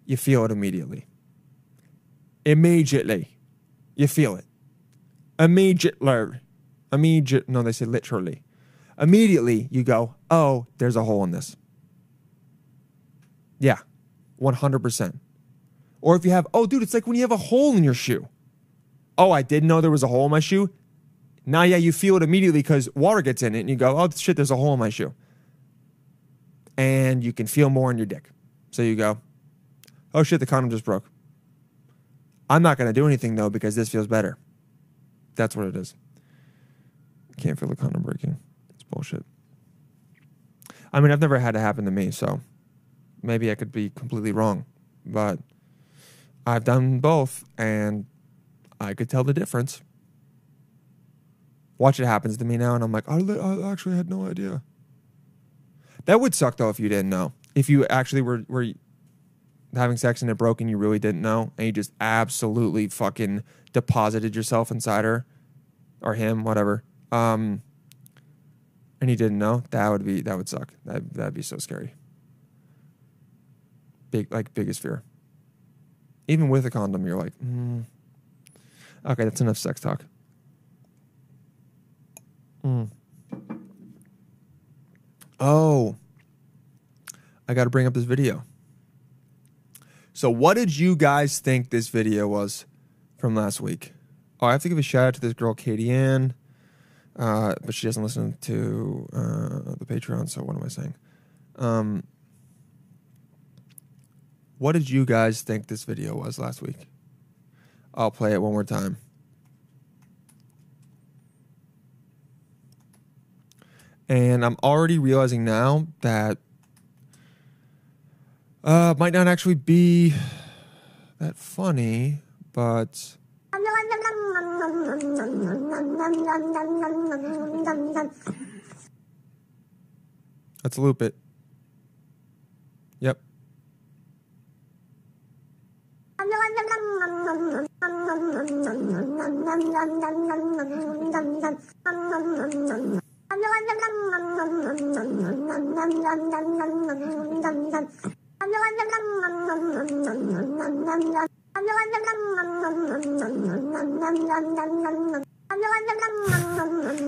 you feel it immediately. Immediately, you feel it. Immediately, immediate. No, they say literally immediately you go, oh, there's a hole in this. Yeah, 100%. Or if you have, oh, dude, it's like when you have a hole in your shoe. Oh, I didn't know there was a hole in my shoe. Now, yeah, you feel it immediately because water gets in it and you go, oh, shit, there's a hole in my shoe. And you can feel more in your dick. So you go, oh, shit, the condom just broke. I'm not going to do anything though because this feels better. That's what it is. Can't feel the condom breaking. It's bullshit. I mean, I've never had it happen to me, so maybe I could be completely wrong, but I've done both and I could tell the difference. Watch it happens to me now, and I'm like, I, li- I actually had no idea. That would suck though if you didn't know. If you actually were were having sex and it broke and you really didn't know, and you just absolutely fucking deposited yourself inside her or him, whatever. Um, and he didn't know, that would be that would suck. That that'd be so scary. Big like biggest fear. Even with a condom, you're like, mm. okay, that's enough sex talk. Mm. Oh, I got to bring up this video. So, what did you guys think this video was from last week? Oh, I have to give a shout out to this girl, Katie Ann, uh, but she doesn't listen to uh, the Patreon. So, what am I saying? Um, what did you guys think this video was last week? I'll play it one more time. And I'm already realizing now that Uh, might not actually be that funny, but let's loop it. Yep.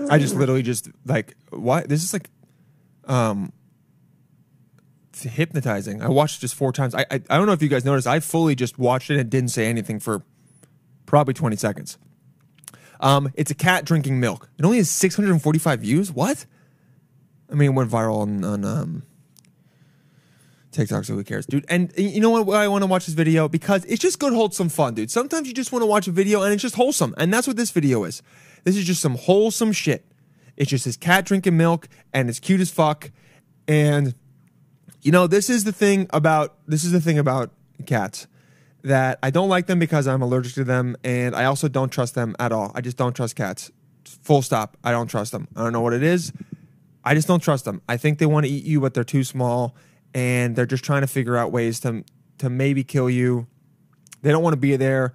I just literally just like what this is like um it's hypnotizing. I watched it just four times. I, I I don't know if you guys noticed. I fully just watched it and didn't say anything for probably 20 seconds. Um, it's a cat drinking milk. It only has 645 views. What? I mean, it went viral on, on um, TikTok, so who cares, dude? And you know what? I want to watch this video because it's just good, wholesome fun, dude. Sometimes you just want to watch a video and it's just wholesome, and that's what this video is. This is just some wholesome shit. It's just this cat drinking milk, and it's cute as fuck. And you know, this is the thing about this is the thing about cats that I don't like them because I'm allergic to them, and I also don't trust them at all. I just don't trust cats. Full stop. I don't trust them. I don't know what it is. I just don't trust them. I think they want to eat you, but they're too small, and they're just trying to figure out ways to to maybe kill you. They don't want to be there.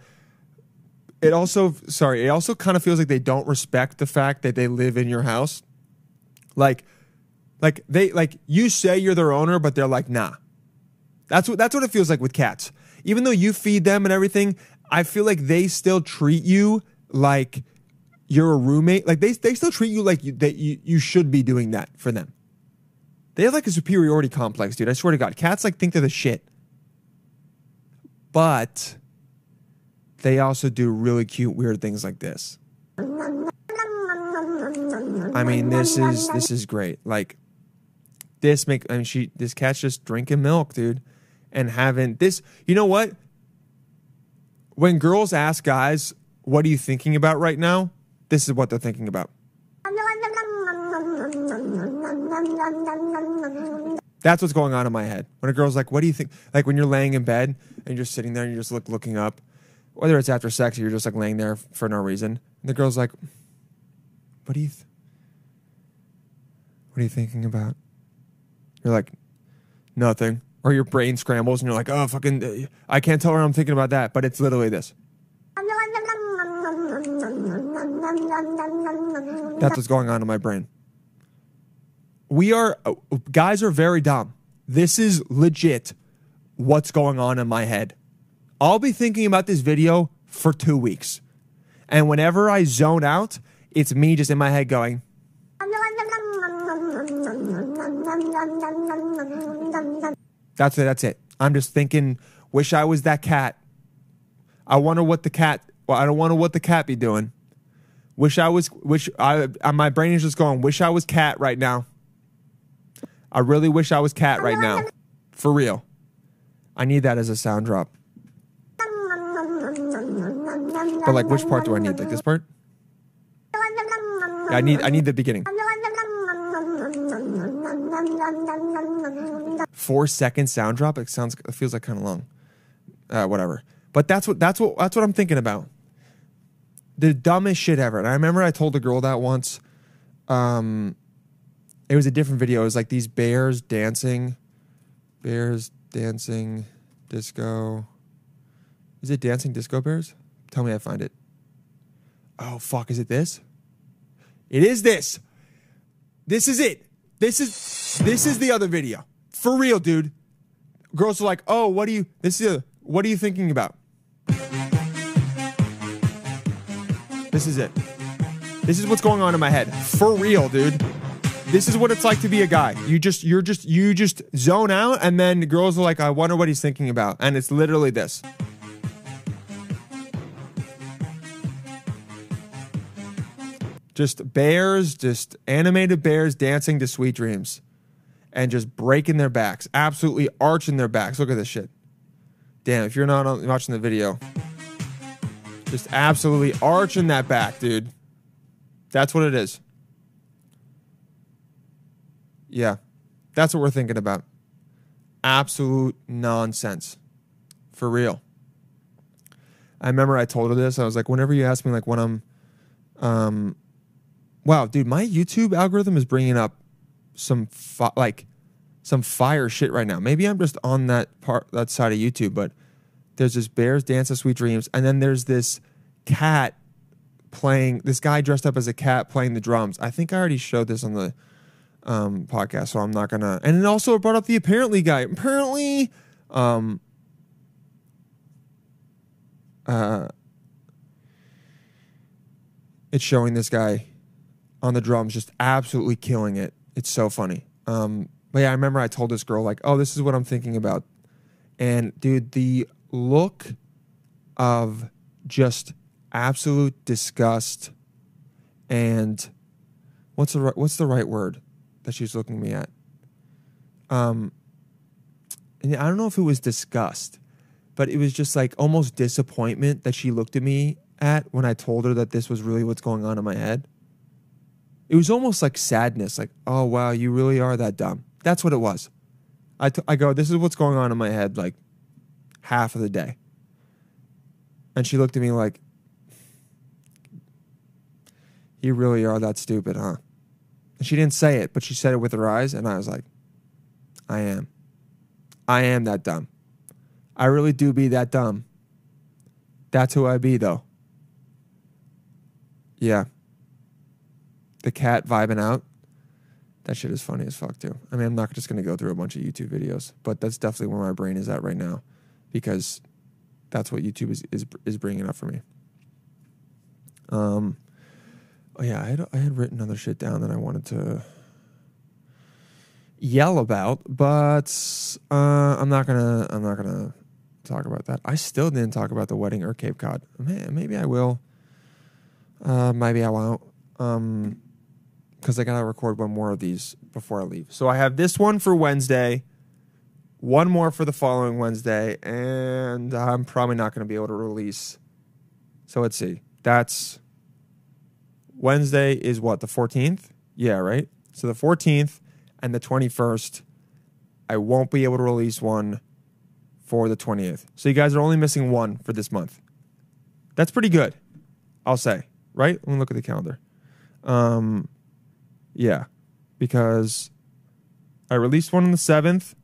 It also, sorry, it also kind of feels like they don't respect the fact that they live in your house. Like, like they like you say you're their owner, but they're like, nah. That's what that's what it feels like with cats. Even though you feed them and everything, I feel like they still treat you like you're a roommate. Like they they still treat you like you, that you you should be doing that for them. They have like a superiority complex, dude. I swear to God, cats like think they're the shit. But they also do really cute, weird things like this. I mean, this is this is great. Like this make I mean she this cat's just drinking milk, dude, and having this. You know what? When girls ask guys, "What are you thinking about right now?" This is what they're thinking about. That's what's going on in my head. When a girl's like, "What do you think?" Like when you're laying in bed and you're sitting there and you're just look, looking up, whether it's after sex or you're just like laying there for no reason, and the girl's like, "What do you?" Th- what are you thinking about? You're like, nothing. Or your brain scrambles and you're like, oh, fucking, I can't tell her I'm thinking about that. But it's literally this. That's what's going on in my brain. We are, guys are very dumb. This is legit what's going on in my head. I'll be thinking about this video for two weeks. And whenever I zone out, it's me just in my head going, That's it. That's it. I'm just thinking. Wish I was that cat. I wonder what the cat. Well, I don't wonder what the cat be doing. Wish I was. Wish I. uh, My brain is just going. Wish I was cat right now. I really wish I was cat right now. For real. I need that as a sound drop. But like, which part do I need? Like this part? I need. I need the beginning. Four second sound drop. It sounds. It feels like kind of long. Uh, whatever. But that's what. That's what. That's what I'm thinking about. The dumbest shit ever. And I remember I told a girl that once. Um, it was a different video. It was like these bears dancing, bears dancing, disco. Is it dancing disco bears? Tell me I find it. Oh fuck! Is it this? It is this. This is it. This is this is the other video. For real, dude. Girls are like, "Oh, what are you this is a, what are you thinking about?" This is it. This is what's going on in my head. For real, dude. This is what it's like to be a guy. You just you're just you just zone out and then girls are like, "I wonder what he's thinking about." And it's literally this. Just bears, just animated bears dancing to sweet dreams and just breaking their backs, absolutely arching their backs. Look at this shit. Damn, if you're not watching the video, just absolutely arching that back, dude. That's what it is. Yeah, that's what we're thinking about. absolute nonsense. For real. I remember I told her this. I was like, whenever you ask me, like, when I'm, um, wow, dude, my YouTube algorithm is bringing up some fi- like some fire shit right now. Maybe I'm just on that part that side of YouTube, but there's this Bears Dance of Sweet Dreams, and then there's this cat playing. This guy dressed up as a cat playing the drums. I think I already showed this on the um, podcast, so I'm not gonna. And it also brought up the apparently guy. Apparently, um, uh, it's showing this guy on the drums just absolutely killing it. It's so funny. Um, but yeah, I remember I told this girl like, "Oh, this is what I'm thinking about," and dude, the look of just absolute disgust and what's the ri- what's the right word that she's looking me at? Um, and I don't know if it was disgust, but it was just like almost disappointment that she looked at me at when I told her that this was really what's going on in my head. It was almost like sadness, like, oh wow, you really are that dumb. That's what it was. I, t- I go, this is what's going on in my head, like half of the day. And she looked at me like, you really are that stupid, huh? And she didn't say it, but she said it with her eyes, and I was like, I am. I am that dumb. I really do be that dumb. That's who I be, though. Yeah. The cat vibing out. That shit is funny as fuck, too. I mean, I'm not just to go through a bunch of YouTube videos, but that's definitely where my brain is at right now because that's what YouTube is, is, is bringing up for me. Um, oh, yeah, I had, I had written other shit down that I wanted to yell about, but uh, I'm not gonna I'm not gonna talk about that. I still didn't talk about the wedding or Cape Cod. Man, maybe I will. Uh, maybe I won't. Um, because I gotta record one more of these before I leave. So I have this one for Wednesday, one more for the following Wednesday, and I'm probably not gonna be able to release. So let's see. That's Wednesday is what the 14th. Yeah, right. So the 14th and the 21st, I won't be able to release one for the 20th. So you guys are only missing one for this month. That's pretty good, I'll say, right? Let me look at the calendar. Um, yeah, because I released one on the 7th.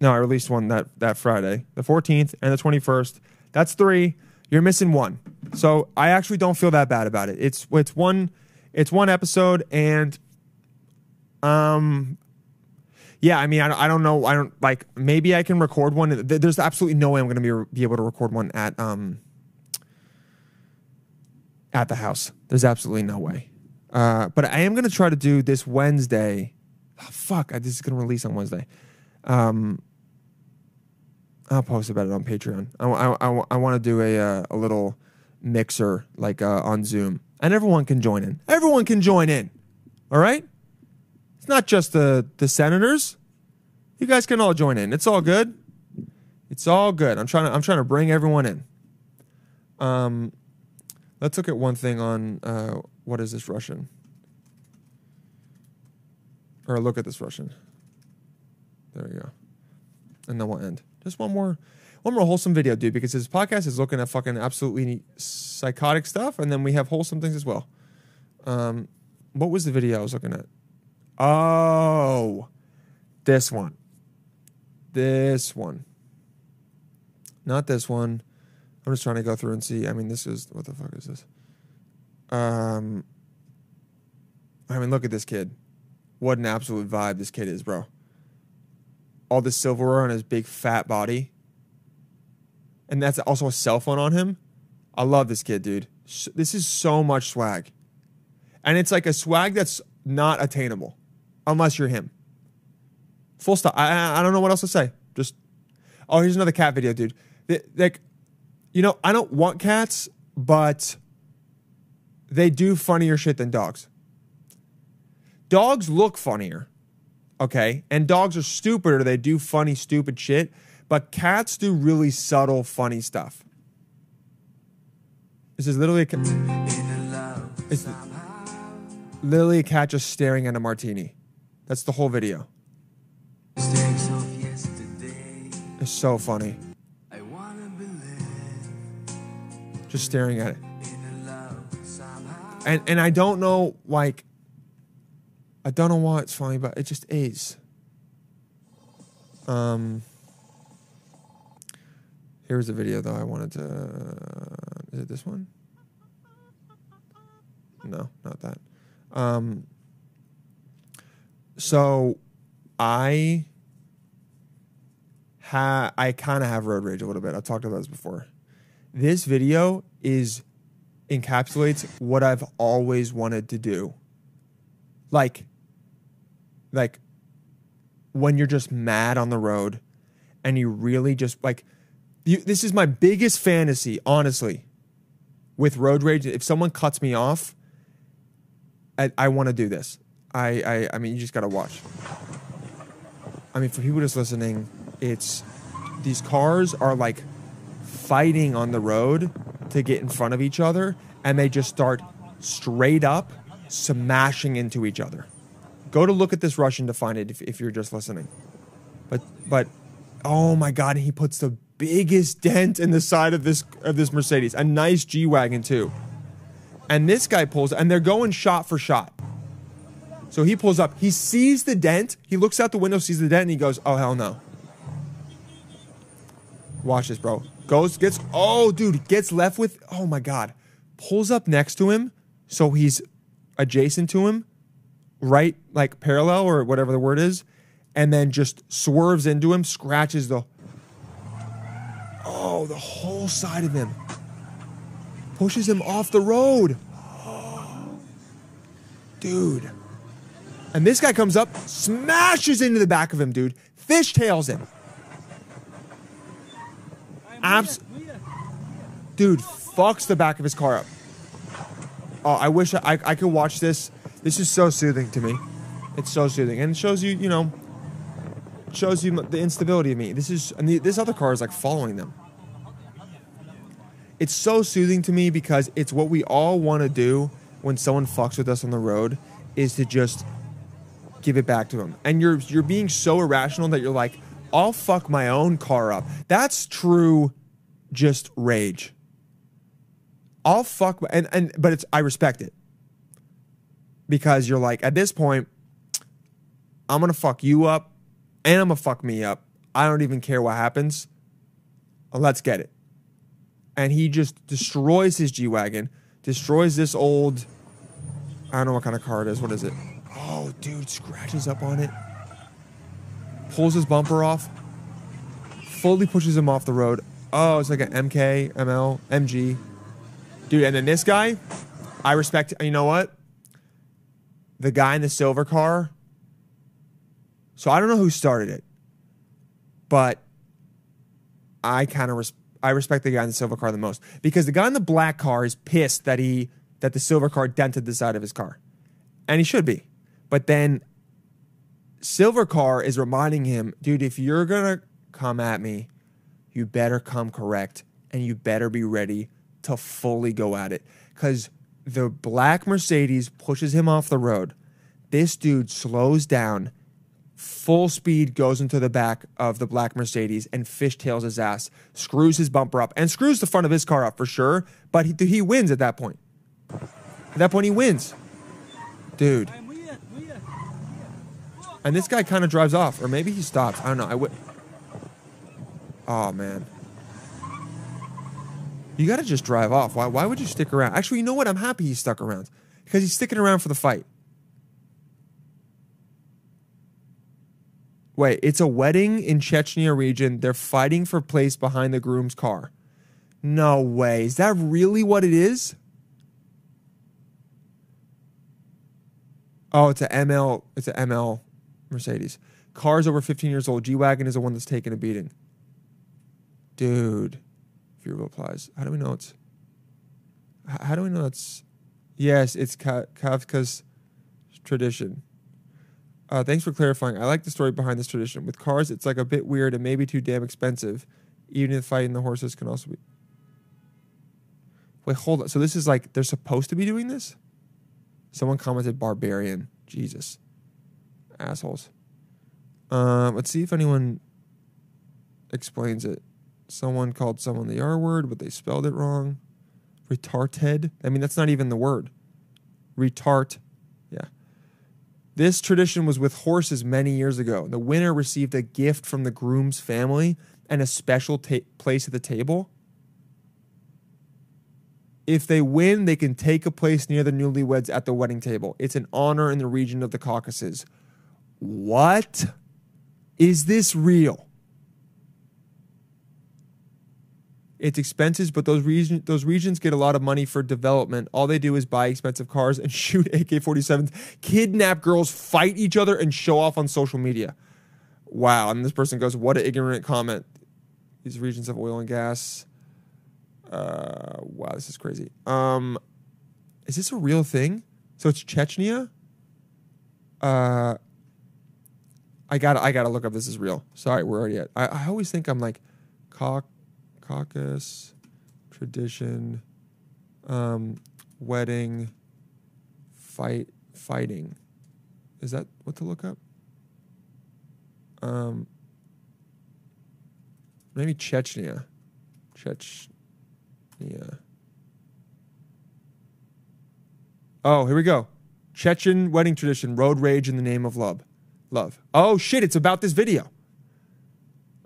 No, I released one that, that Friday, the 14th and the 21st. That's three. You're missing one. So I actually don't feel that bad about it. It's it's one it's one episode and um yeah, I mean, I, I don't know. I don't like. Maybe I can record one. There's absolutely no way I'm going to be be able to record one at um at the house. There's absolutely no way. Uh, but I am going to try to do this Wednesday. Oh, fuck, I, this is to release on Wednesday. Um, I'll post about it on Patreon. I, I, I, I want to do a uh, a little mixer like uh, on Zoom, and everyone can join in. Everyone can join in. All right. It's not just the the senators. You guys can all join in. It's all good. It's all good. I'm trying to I'm trying to bring everyone in. Um, let's look at one thing on uh, what is this Russian? Or look at this Russian. There we go. And then we'll end. Just one more one more wholesome video, dude, because this podcast is looking at fucking absolutely psychotic stuff, and then we have wholesome things as well. Um, what was the video I was looking at? Oh, this one. This one. Not this one. I'm just trying to go through and see. I mean, this is what the fuck is this? Um, I mean, look at this kid. What an absolute vibe this kid is, bro. All this silverware on his big fat body, and that's also a cell phone on him. I love this kid, dude. This is so much swag, and it's like a swag that's not attainable unless you're him. Full stop. I, I I don't know what else to say. Just oh, here's another cat video, dude. Like, you know, I don't want cats, but they do funnier shit than dogs. Dogs look funnier, okay, and dogs are stupider. They do funny, stupid shit, but cats do really subtle, funny stuff. This is literally a cat. It's literally a cat just staring at a martini. That's the whole video. It's so funny. I wanna believe Just staring at it. And and I don't know like I don't know why it's funny, but it just is. Um Here's a video though I wanted to is it this one? No, not that. Um so I ha I kind of have road rage a little bit. I've talked about this before. This video is encapsulates what I've always wanted to do. Like like when you're just mad on the road and you really just like you, this is my biggest fantasy, honestly. With road rage, if someone cuts me off, I, I want to do this. I, I I mean, you just gotta watch. I mean, for people just listening, it's these cars are like fighting on the road to get in front of each other, and they just start straight up smashing into each other. Go to look at this Russian to find it if, if you're just listening. But but oh my god, he puts the biggest dent in the side of this of this Mercedes. A nice G wagon too. And this guy pulls, and they're going shot for shot. So he pulls up. He sees the dent. He looks out the window, sees the dent, and he goes, "Oh hell no!" Watch this, bro. Goes, gets, oh, dude, gets left with, oh my God. Pulls up next to him, so he's adjacent to him, right, like parallel or whatever the word is, and then just swerves into him, scratches the, oh, the whole side of him. Pushes him off the road. Dude. And this guy comes up, smashes into the back of him, dude. Fishtails him. Abs- dude fucks the back of his car up. Oh, I wish I, I, could watch this. This is so soothing to me. It's so soothing, and it shows you, you know, shows you the instability of me. This is, and the, this other car is like following them. It's so soothing to me because it's what we all want to do when someone fucks with us on the road, is to just give it back to them. And you're you're being so irrational that you're like, I'll fuck my own car up. That's true just rage. I'll fuck and and but it's I respect it. Because you're like at this point I'm going to fuck you up and I'm going to fuck me up. I don't even care what happens. Let's get it. And he just destroys his G-Wagon, destroys this old I don't know what kind of car it is. What is it? Oh, dude, scratches up on it pulls his bumper off, fully pushes him off the road. Oh, it's like an MK, ML, MG. Dude, and then this guy, I respect, you know what? The guy in the silver car. So I don't know who started it, but I kind of res- I respect the guy in the silver car the most because the guy in the black car is pissed that he that the silver car dented the side of his car, and he should be. But then Silver Car is reminding him, dude, if you're gonna come at me, you better come correct and you better be ready to fully go at it. Cause the black Mercedes pushes him off the road. This dude slows down, full speed goes into the back of the black Mercedes and fishtails his ass, screws his bumper up, and screws the front of his car up for sure. But he, he wins at that point. At that point, he wins. Dude. And this guy kind of drives off, or maybe he stops. I don't know. I would. Oh man. You got to just drive off. Why? Why would you stick around? Actually, you know what? I'm happy he stuck around because he's sticking around for the fight. Wait, it's a wedding in Chechnya region. They're fighting for place behind the groom's car. No way. Is that really what it is? Oh, it's a ML. It's a ML Mercedes. Cars over 15 years old. G Wagon is the one that's taking a beating. Dude. Fear applies. How do we know it's. How do we know it's. Yes, it's Ka- Kavkaz tradition. Uh, thanks for clarifying. I like the story behind this tradition. With cars, it's like a bit weird and maybe too damn expensive. Even if fighting the horses can also be. Wait, hold on. So this is like they're supposed to be doing this? Someone commented barbarian. Jesus. Assholes. Um, let's see if anyone explains it. Someone called someone the R word, but they spelled it wrong. Retarted. I mean, that's not even the word. Retart. Yeah. This tradition was with horses many years ago. The winner received a gift from the groom's family and a special ta- place at the table. If they win, they can take a place near the newlyweds at the wedding table. It's an honor in the region of the Caucasus. What? Is this real? It's expenses, but those region those regions get a lot of money for development. All they do is buy expensive cars and [laughs] shoot AK-47s, kidnap girls, fight each other, and show off on social media. Wow! And this person goes, "What an ignorant comment." These regions have oil and gas. Uh, wow, this is crazy. Um, is this a real thing? So it's Chechnya. Uh, I got I gotta look up. This is real. Sorry, we're already at. I, I always think I'm like, Cauc- caucus, tradition, um, wedding, fight, fighting. Is that what to look up? Um, maybe Chechnya, Chechnya. Oh, here we go. Chechen wedding tradition, road rage in the name of love. Love. Oh shit, it's about this video.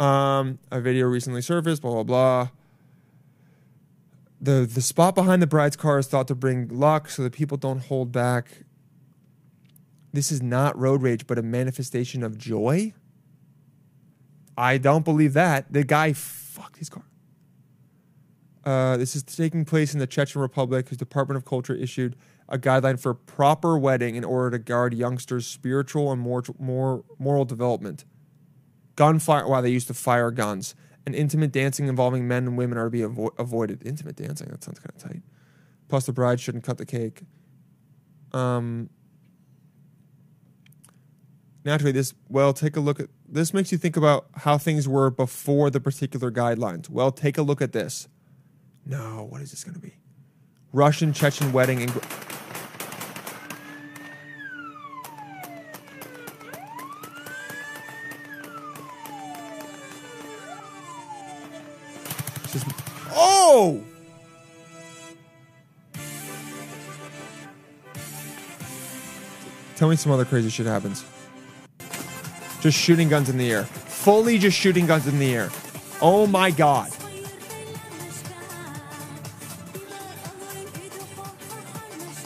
Um, a video recently surfaced, blah blah blah. The the spot behind the bride's car is thought to bring luck so that people don't hold back. This is not road rage, but a manifestation of joy. I don't believe that. The guy fucked his car. Uh, this is taking place in the Chechen Republic, whose Department of Culture issued a guideline for proper wedding in order to guard youngsters' spiritual and more, more moral development. Gunfire, wow, they used to fire guns. And intimate dancing involving men and women are to be avo- avoided. Intimate dancing, that sounds kind of tight. Plus, the bride shouldn't cut the cake. Um, naturally, this, well, take a look at this, makes you think about how things were before the particular guidelines. Well, take a look at this. No, what is this going to be? Russian Chechen wedding in. Tell me some other crazy shit happens. Just shooting guns in the air. Fully just shooting guns in the air. Oh my god.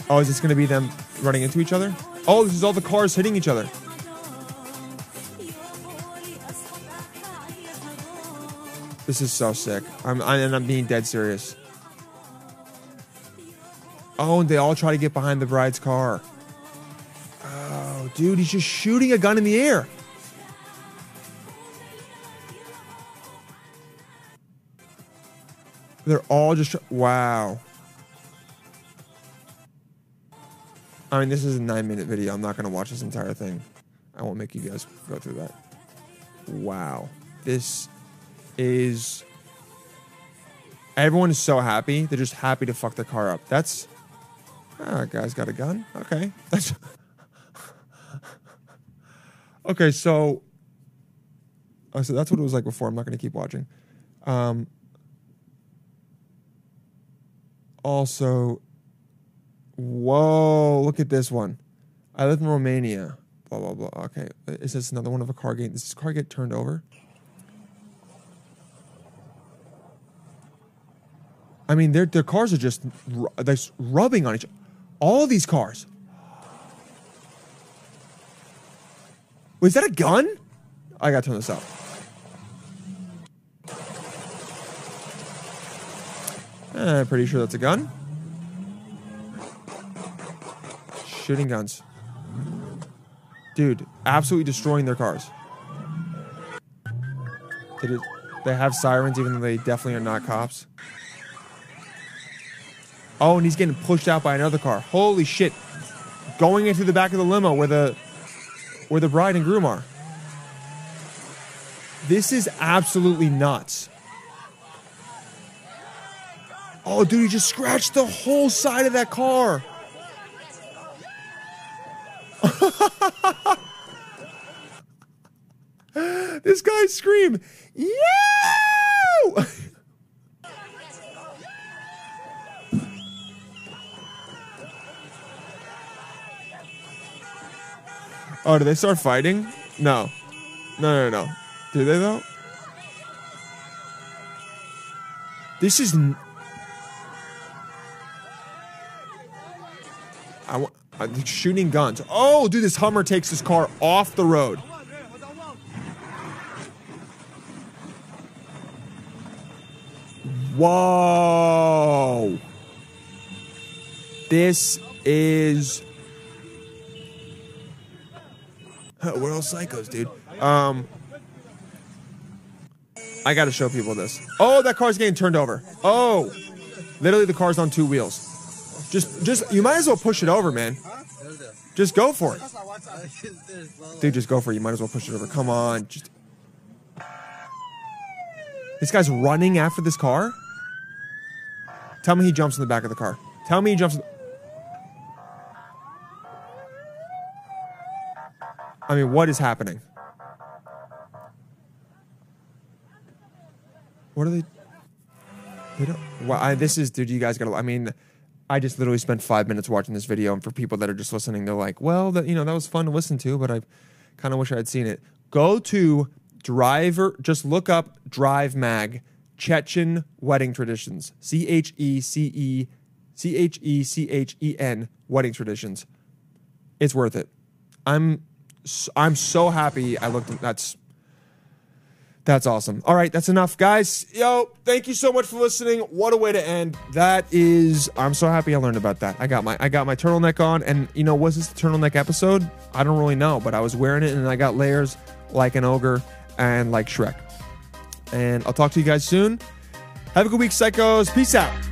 Oh, is this going to be them running into each other? Oh, this is all the cars hitting each other. This is so sick. I'm I, and I'm being dead serious. Oh, and they all try to get behind the bride's car. Oh, dude, he's just shooting a gun in the air. They're all just wow. I mean, this is a nine minute video. I'm not going to watch this entire thing. I won't make you guys go through that. Wow. This is. Everyone is so happy. They're just happy to fuck their car up. That's. Ah, guy's got a gun. Okay. That's. [laughs] okay, so. Oh, so that's what it was like before. I'm not going to keep watching. Um, also, Whoa, look at this one. I live in Romania. Blah blah blah. Okay. Is this another one of a car does this car get turned over? I mean, their their cars are just they're rubbing on each All these cars. Was that a gun? I gotta turn this up. Eh, I'm pretty sure that's a gun. Shooting guns. Dude, absolutely destroying their cars. Did, they have sirens even though they definitely are not cops. Oh, and he's getting pushed out by another car. Holy shit. Going into the back of the limo where the where the bride and groom are. This is absolutely nuts. Oh, dude, he just scratched the whole side of that car. [laughs] this guy guy scream, [laughs] Oh, do they start fighting? No. No, no, no. Do they though? This is. N- I wa- uh, shooting guns. Oh, dude, this Hummer takes this car off the road. Whoa. This is. [laughs] We're all psychos, dude. Um, I got to show people this. Oh, that car's getting turned over. Oh, literally, the car's on two wheels. Just, just you might as well push it over, man. Just go for it, dude. Just go for it. You might as well push it over. Come on, just. This guy's running after this car. Tell me he jumps in the back of the car. Tell me he jumps. In I mean, what is happening? What are they? They don't. Well, I, this is, dude. You guys gotta. I mean, I just literally spent five minutes watching this video, and for people that are just listening, they're like, "Well, that you know, that was fun to listen to, but I kind of wish I had seen it." Go to Driver. Just look up Drive Mag Chechen Wedding Traditions. C H E C E C H E C H E N Wedding Traditions. It's worth it. I'm I'm so happy I looked. That's that's awesome. All right, that's enough, guys. Yo, thank you so much for listening. What a way to end. That is. I'm so happy I learned about that. I got my I got my turtleneck on, and you know, was this the turtleneck episode? I don't really know, but I was wearing it, and I got layers like an ogre and like Shrek. And I'll talk to you guys soon. Have a good week, psychos. Peace out.